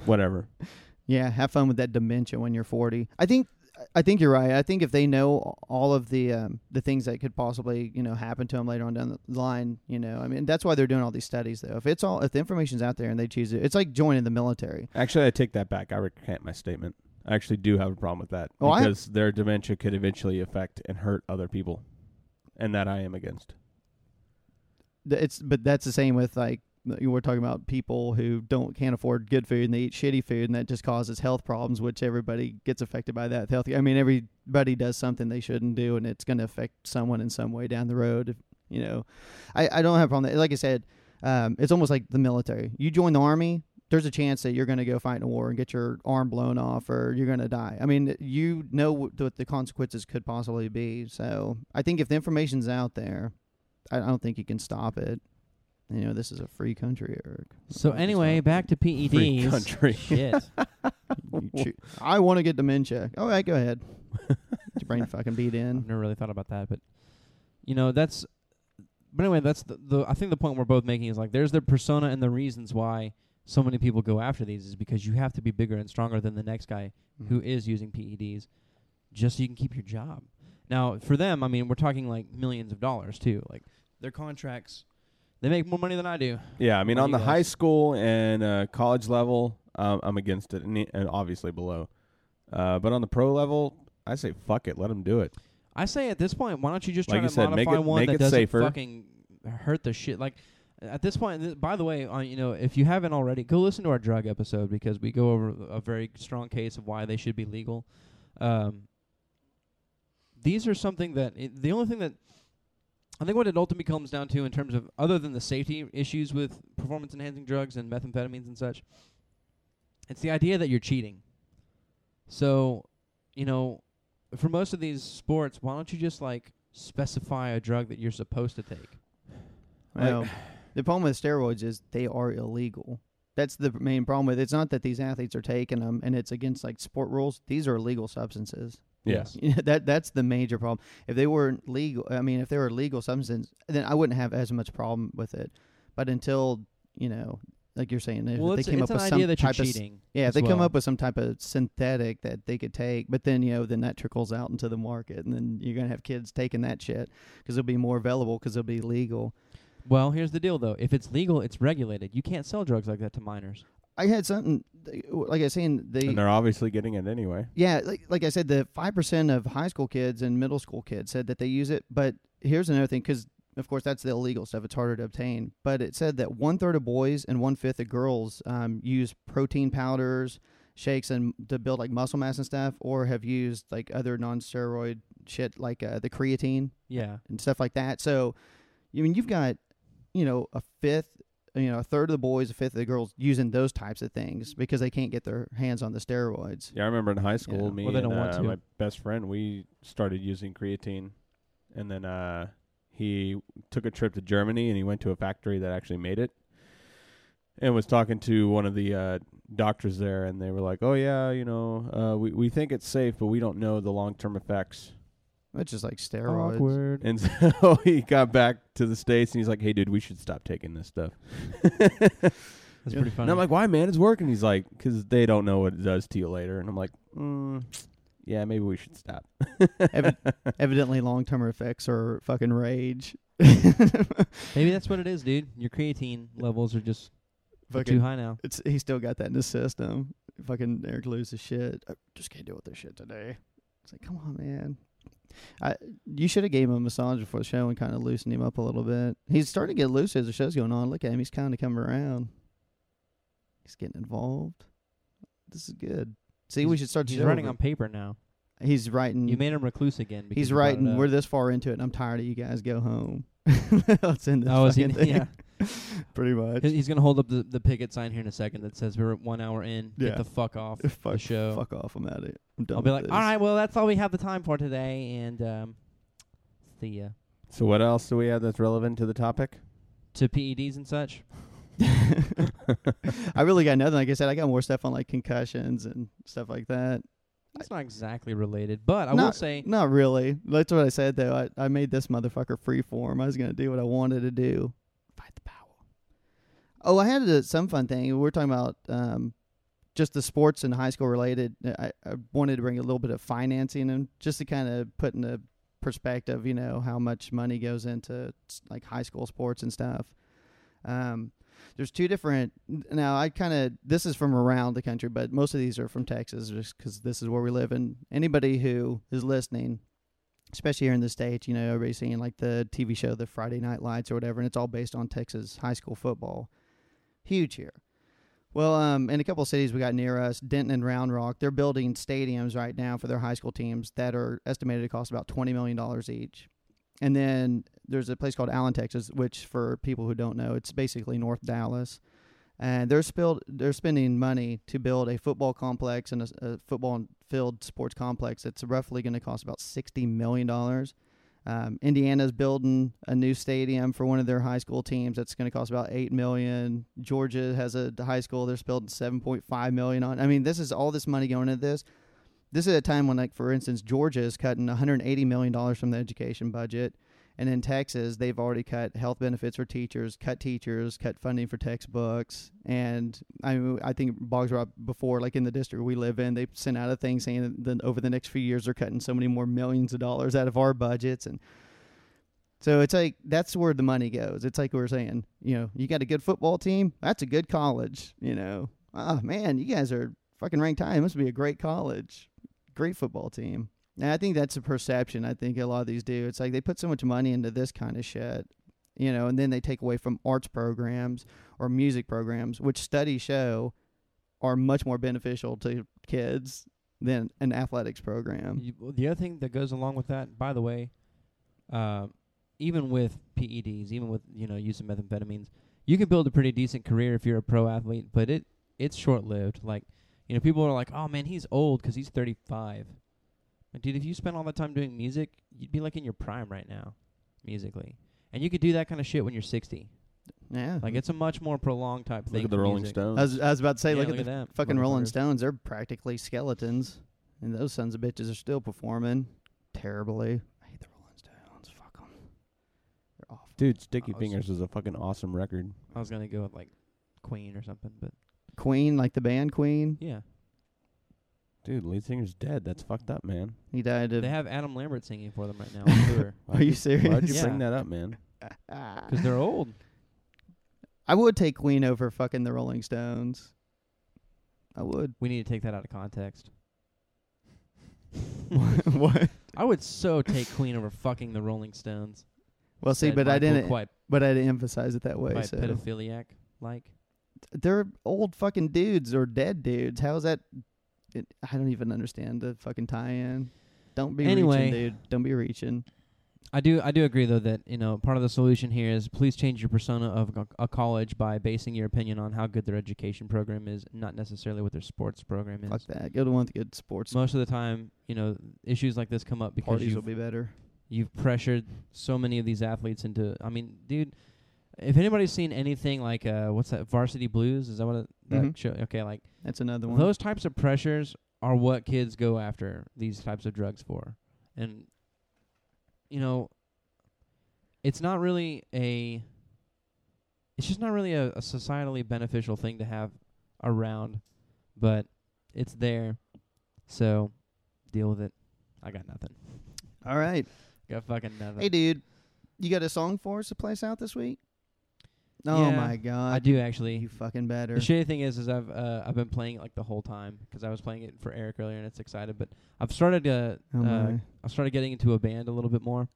Whatever. yeah, have fun with that dementia when you're 40. I think I think you're right. I think if they know all of the um, the things that could possibly you know happen to them later on down the line, you know, I mean that's why they're doing all these studies though. If it's all if the information's out there and they choose it, it's like joining the military. Actually, I take that back. I recant my statement. I actually do have a problem with that Oh, I- because their dementia could eventually affect and hurt other people, and that I am against. It's but that's the same with like were talking about people who don't can't afford good food and they eat shitty food and that just causes health problems, which everybody gets affected by that. Healthy, I mean, everybody does something they shouldn't do, and it's going to affect someone in some way down the road. If, you know, I I don't have a problem. Like I said, um, it's almost like the military. You join the army. There's a chance that you're going to go fight in a war and get your arm blown off, or you're going to die. I mean, you know what the consequences could possibly be. So I think if the information's out there, I don't think you can stop it. You know, this is a free country, Eric. So Why anyway, back to PEDs. Free country. Shit. it? I want to get dementia. All right, go ahead. Get your brain fucking beat in. I've never really thought about that, but you know that's. But anyway, that's the, the. I think the point we're both making is like there's the persona and the reasons why so many people go after these is because you have to be bigger and stronger than the next guy Mm-hmm. who is using PEDs, just so you can keep your job. Now, for them, I mean, we're talking like millions of dollars too. Like their contracts, they make more money than I do. Yeah, I mean, on the high school and uh, college level, um, I'm against it, and, and obviously below. Uh, but on the pro level, I say fuck it, let them do it. I say at this point, why don't you just try Like you to said, make it- one make that it doesn't safer. fucking hurt the shit? Like at this point, th- by the way, uh, you know, if you haven't already, go listen to our drug episode because we go over a very strong case of why they should be legal. Um, these are something that it, the only thing that I think what it ultimately comes down to in terms of other than the safety issues with performance enhancing drugs and methamphetamines and such, it's the idea that you're cheating. So, you know, for most of these sports, why don't you just like specify a drug that you're supposed to take? Well, the problem with steroids is they are illegal. That's the main problem with it. It's not that these athletes are taking them and it's against like sport rules. These are illegal substances. Yes. that that's the major problem. If they weren't legal, I mean, if they were legal substance, then I wouldn't have as much problem with it. But until you know, like you're saying, if well, they came up with some type of yeah, if they come up with some type of synthetic that they could take, but then you know, then that trickles out into the market, and then you're gonna have kids taking that shit because it'll be more available because it'll be legal. Well, here's the deal though. If it's legal, it's regulated. You can't sell drugs like that to minors. I had something like I was saying they and they're obviously getting it anyway. Yeah, like, like I said, the five percent of high school kids and middle school kids said that they use it. But here's another thing, because of course that's the illegal stuff; it's harder to obtain. But it said that one third of boys and one fifth of girls um, use protein powders, shakes, and to build like muscle mass and stuff, or have used like other non-steroid shit like uh, the creatine Yeah. and stuff like that. So, I mean, you've got, you know, a fifth, you know, a third of the boys, a fifth of the girls using those types of things because they can't get their hands on the steroids. Yeah, I remember in high school, Yeah. me Well, they and don't want uh, to. my best friend, we started using creatine, and then uh, he took a trip to Germany and he went to a factory that actually made it, and was talking to one of the uh, doctors there, and they were like, "Oh yeah, you know, uh, we we think it's safe, but we don't know the long term effects." It's just like steroids. Awkward. And so he got back to the states, and he's like, "Hey, dude, we should stop taking this stuff." That's pretty funny. And I'm like, "Why, man? It's working." He's like, "Cause they don't know what it does to you later." And I'm like, mm, "Yeah, maybe we should stop." Evi- evidently, long term effects are fucking rage. Maybe that's what it is, dude. Your creatine levels are just they're too high now. it's he still got that in his system. Fucking Eric loses shit. I just can't deal with this shit today. It's like, come on, man. I you should have gave him a massage before the show and kind of loosened him up a little bit. He's starting to get loose as the show's going on. Look at him; he's kind of coming around. He's getting involved. This is good. See, we should start. He's writing over. on paper now. He's writing. You made him recluse again. because He's you brought it writing. We're this far into it, and I'm tired of you guys. Go home. Let's end this Oh, is he? Yeah. Pretty much. He- He's gonna hold up the, the picket sign here in a second that says we're one hour in. Yeah. Get the fuck off fuck, the show. fuck off. I'm at it. I'm done. I'll be with like, this. all right, well, that's all we have the time for today, and um, see ya So what else do we have that's relevant to the topic? to PEDs and such. I really got nothing. Like I said, I got more stuff on like concussions and stuff like that. That's not exactly related, but I will Not- say Not really. That's what I said though. I, I made this motherfucker free form. I was gonna do what I wanted to do. Oh, I had a, some fun thing. We were talking about um, just the sports and high school related. I, I wanted to bring a little bit of financing and just to kind of put in a perspective, you know, how much money goes into like high school sports and stuff. Um, there's two different. Now, I kind of this is from around the country, but most of these are from Texas, just because this is where we live. And anybody who is listening, especially here in the states, you know, everybody's seeing like the TV show, the Friday Night Lights or whatever, and it's all based on Texas high school football. Huge here. Well, um, in a couple of cities we got near us, Denton and Round Rock, they're building stadiums right now for their high school teams that are estimated to cost about twenty million dollars each. And then there's a place called Allen, Texas, which for people who don't know, it's basically North Dallas. And they're spilled, they're spending money to build a football complex and a, a football field sports complex that's roughly going to cost about sixty million dollars. Um, Indiana's building a new stadium for one of their high school teams that's going to cost about eight million. Georgia has a high school they're building seven point five million on. I mean, this is all this money going into this. This is a time when, like for instance, Georgia is cutting one hundred eighty million dollars from the education budget, and in Texas they've already cut health benefits for teachers, cut teachers, cut funding for textbooks, and I mean, I think Boggs up before, like in the district we live in, they sent out a thing saying that over the next few years they're cutting so many more millions of dollars out of our budgets and. So it's like that's where the money goes. It's like we are saying, you know, you got a good football team, that's a good college, you know. Oh man, you guys are fucking ranked high. It must be a great college, great football team. And I think that's a perception. I think a lot of these do. It's like they put so much money into this kind of shit, you know, and then they take away from arts programs or music programs, which studies show are much more beneficial to kids than an athletics program. You- the other thing that goes along with that, by the way, uh, even with PEDs, even with you know using methamphetamines, you can build a pretty decent career if you're a pro athlete. But it it's short lived. Like you know, people are like, "Oh man, he's old 'cause he's 35." Like, dude, if you spent all that time doing music, you'd be like in your prime right now, musically, and you could do that kind of shit when you're 60. Yeah. Like it's a much more prolonged type thing. Look at the for Rolling music. Stones. I was, I was about to say, Yeah, look at look the at that, fucking Rolling motherfuckers. Stones. They're practically skeletons, and those sons of bitches are still performing terribly. I hate the Rolling Stones. Fuck 'em. They're awful. Dude, Sticky I was- Fingers is a fucking awesome record. I was gonna go with like Queen or something, but Queen, like the band Queen, yeah, Dude, lead singer's dead. That's fucked up, man. he died of. they have Adam Lambert singing for them right now on tour Are you serious? Why'd you Yeah. bring that up, man? because they're old. I would take Queen over fucking the Rolling Stones. I would. We need to take that out of context. what? I would so take Queen over fucking the Rolling Stones. Well, see, Said but I Michael didn't. quite But I didn't emphasize it that way. quite So pedophiliac like. they're old fucking dudes or dead dudes. How is that? It, I don't even understand the fucking tie-in. Don't be Anyway. reaching, dude. Don't be reaching. I do I do agree though that you know part of the solution here is please change your persona of a- a college by basing your opinion on how good their education program is, not necessarily what their sports program is. Fuck that. Go to one with good sports. Most of the time, you know, issues like this come up because Parties will you've, be better. you've pressured so many of these athletes into. I mean, dude, if anybody's seen anything like uh, what's that, Varsity Blues? Is that what it, that Mhm. show? Okay, like That's another one. those types of pressures are what kids go after these types of drugs for, and you know, it's not really a. It's just not really a, a societally beneficial thing to have around, but it's there, so deal with it. I got nothing. All right. Got fucking nothing. Hey, dude. You got a song for us to place out this week? Oh Yeah, my god. I do actually. You fucking better. The shitty thing is, is I've uh, I've been playing it like the whole time 'cause I was playing it for Eric earlier and it's excited. But I've started uh, Oh uh my. I started getting into a band a little bit more.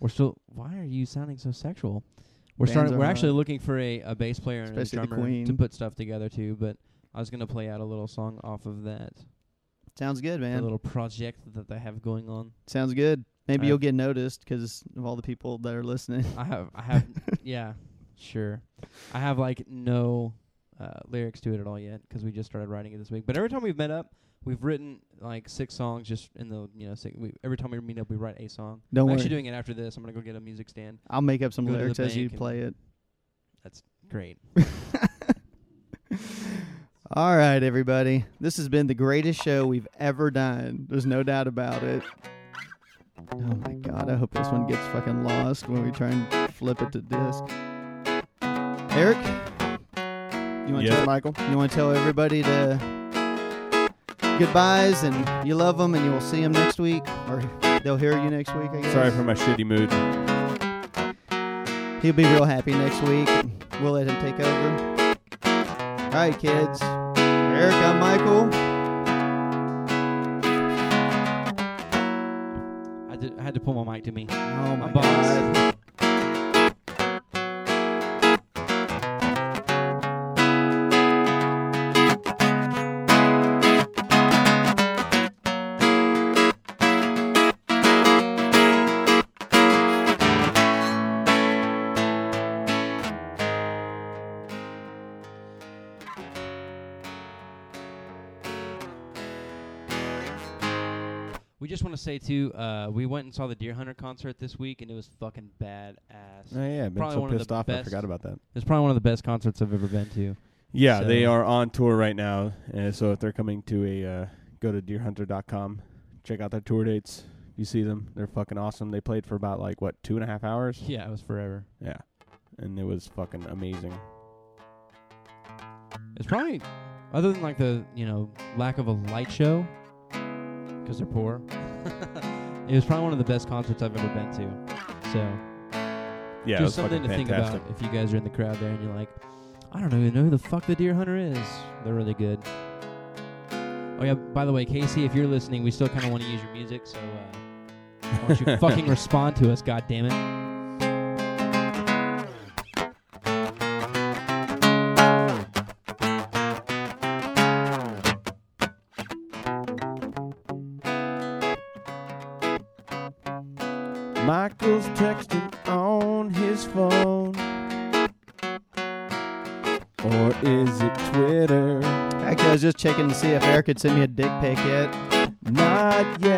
We're still. Why are you sounding so sexual? We're Bands starting. are We're actually hot. looking for a, a bass player and a Especially the drummer to Queen. put stuff together too. But I was gonna play out a little song off of that, Sounds good, the man. little project that I have going on. Sounds good. Maybe I- you'll get noticed 'cause of all the people that are listening. I have. I have. yeah, sure. I have like no uh, lyrics to it at all yet 'cause we just started writing it this week. But every time we've met up, we've written like six songs just in the you know. Six, we, every time we meet up, we write a song. Don't I'm worry. actually doing it after this. I'm gonna go get a music stand. I'll make up some go to the lyrics as you play it. That's great. All right, everybody. This has been the greatest show we've ever done. There's no doubt about it. Oh my god, I hope this one gets fucking lost when we try and flip it to disc. Eric, you want to Yeah. tell Michael? You want to tell everybody to goodbyes and you love them and you will see them next week or they'll hear you next week. I guess. Sorry for my shitty mood. He'll be real happy next week. We'll let him take over. All right, kids. Eric, I'm Michael. Had to pull my mic to me. Oh my boss. god. Say too. Uh, we went and saw the Deerhunter concert this week, and it was fucking badass. Oh yeah, I've been Probably so one of the pissed off. I best- forgot about that. It's probably one of the best concerts I've ever been to. Yeah, So- they are on tour right now, and so if they're coming to a, uh, go to deerhunter.com, check out their tour dates. You see them; they're fucking awesome. They played for about like what two and a half hours. Yeah, it was forever. Yeah, and it was fucking amazing. It's probably other than like the you know lack of a light show because they're poor. it was probably one of the best concerts I've ever been to. So yeah, just something to fantastic. think about if you guys are in the crowd there and you're like, I don't even know who the fuck the Deerhunter is. They're really good. Oh yeah, by the way, Casey, if you're listening, we still kind of want to use your music, so uh, why don't you fucking respond to us? God damn it. could send me a dick pic yet. Not yet.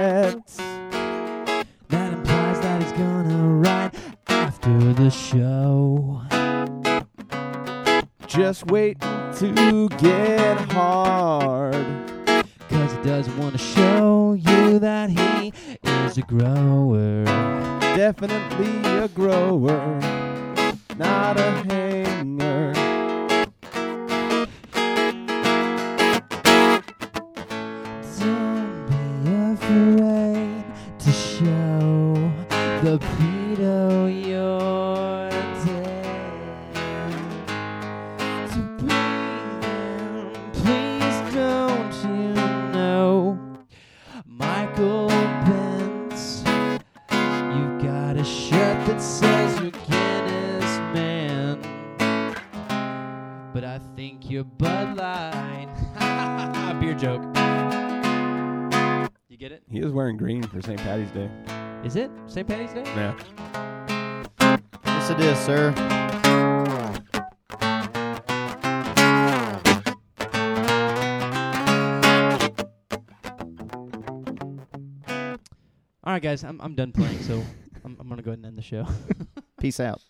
guys, I'm I'm done playing, so I'm I'm gonna go ahead and end the show. Peace out.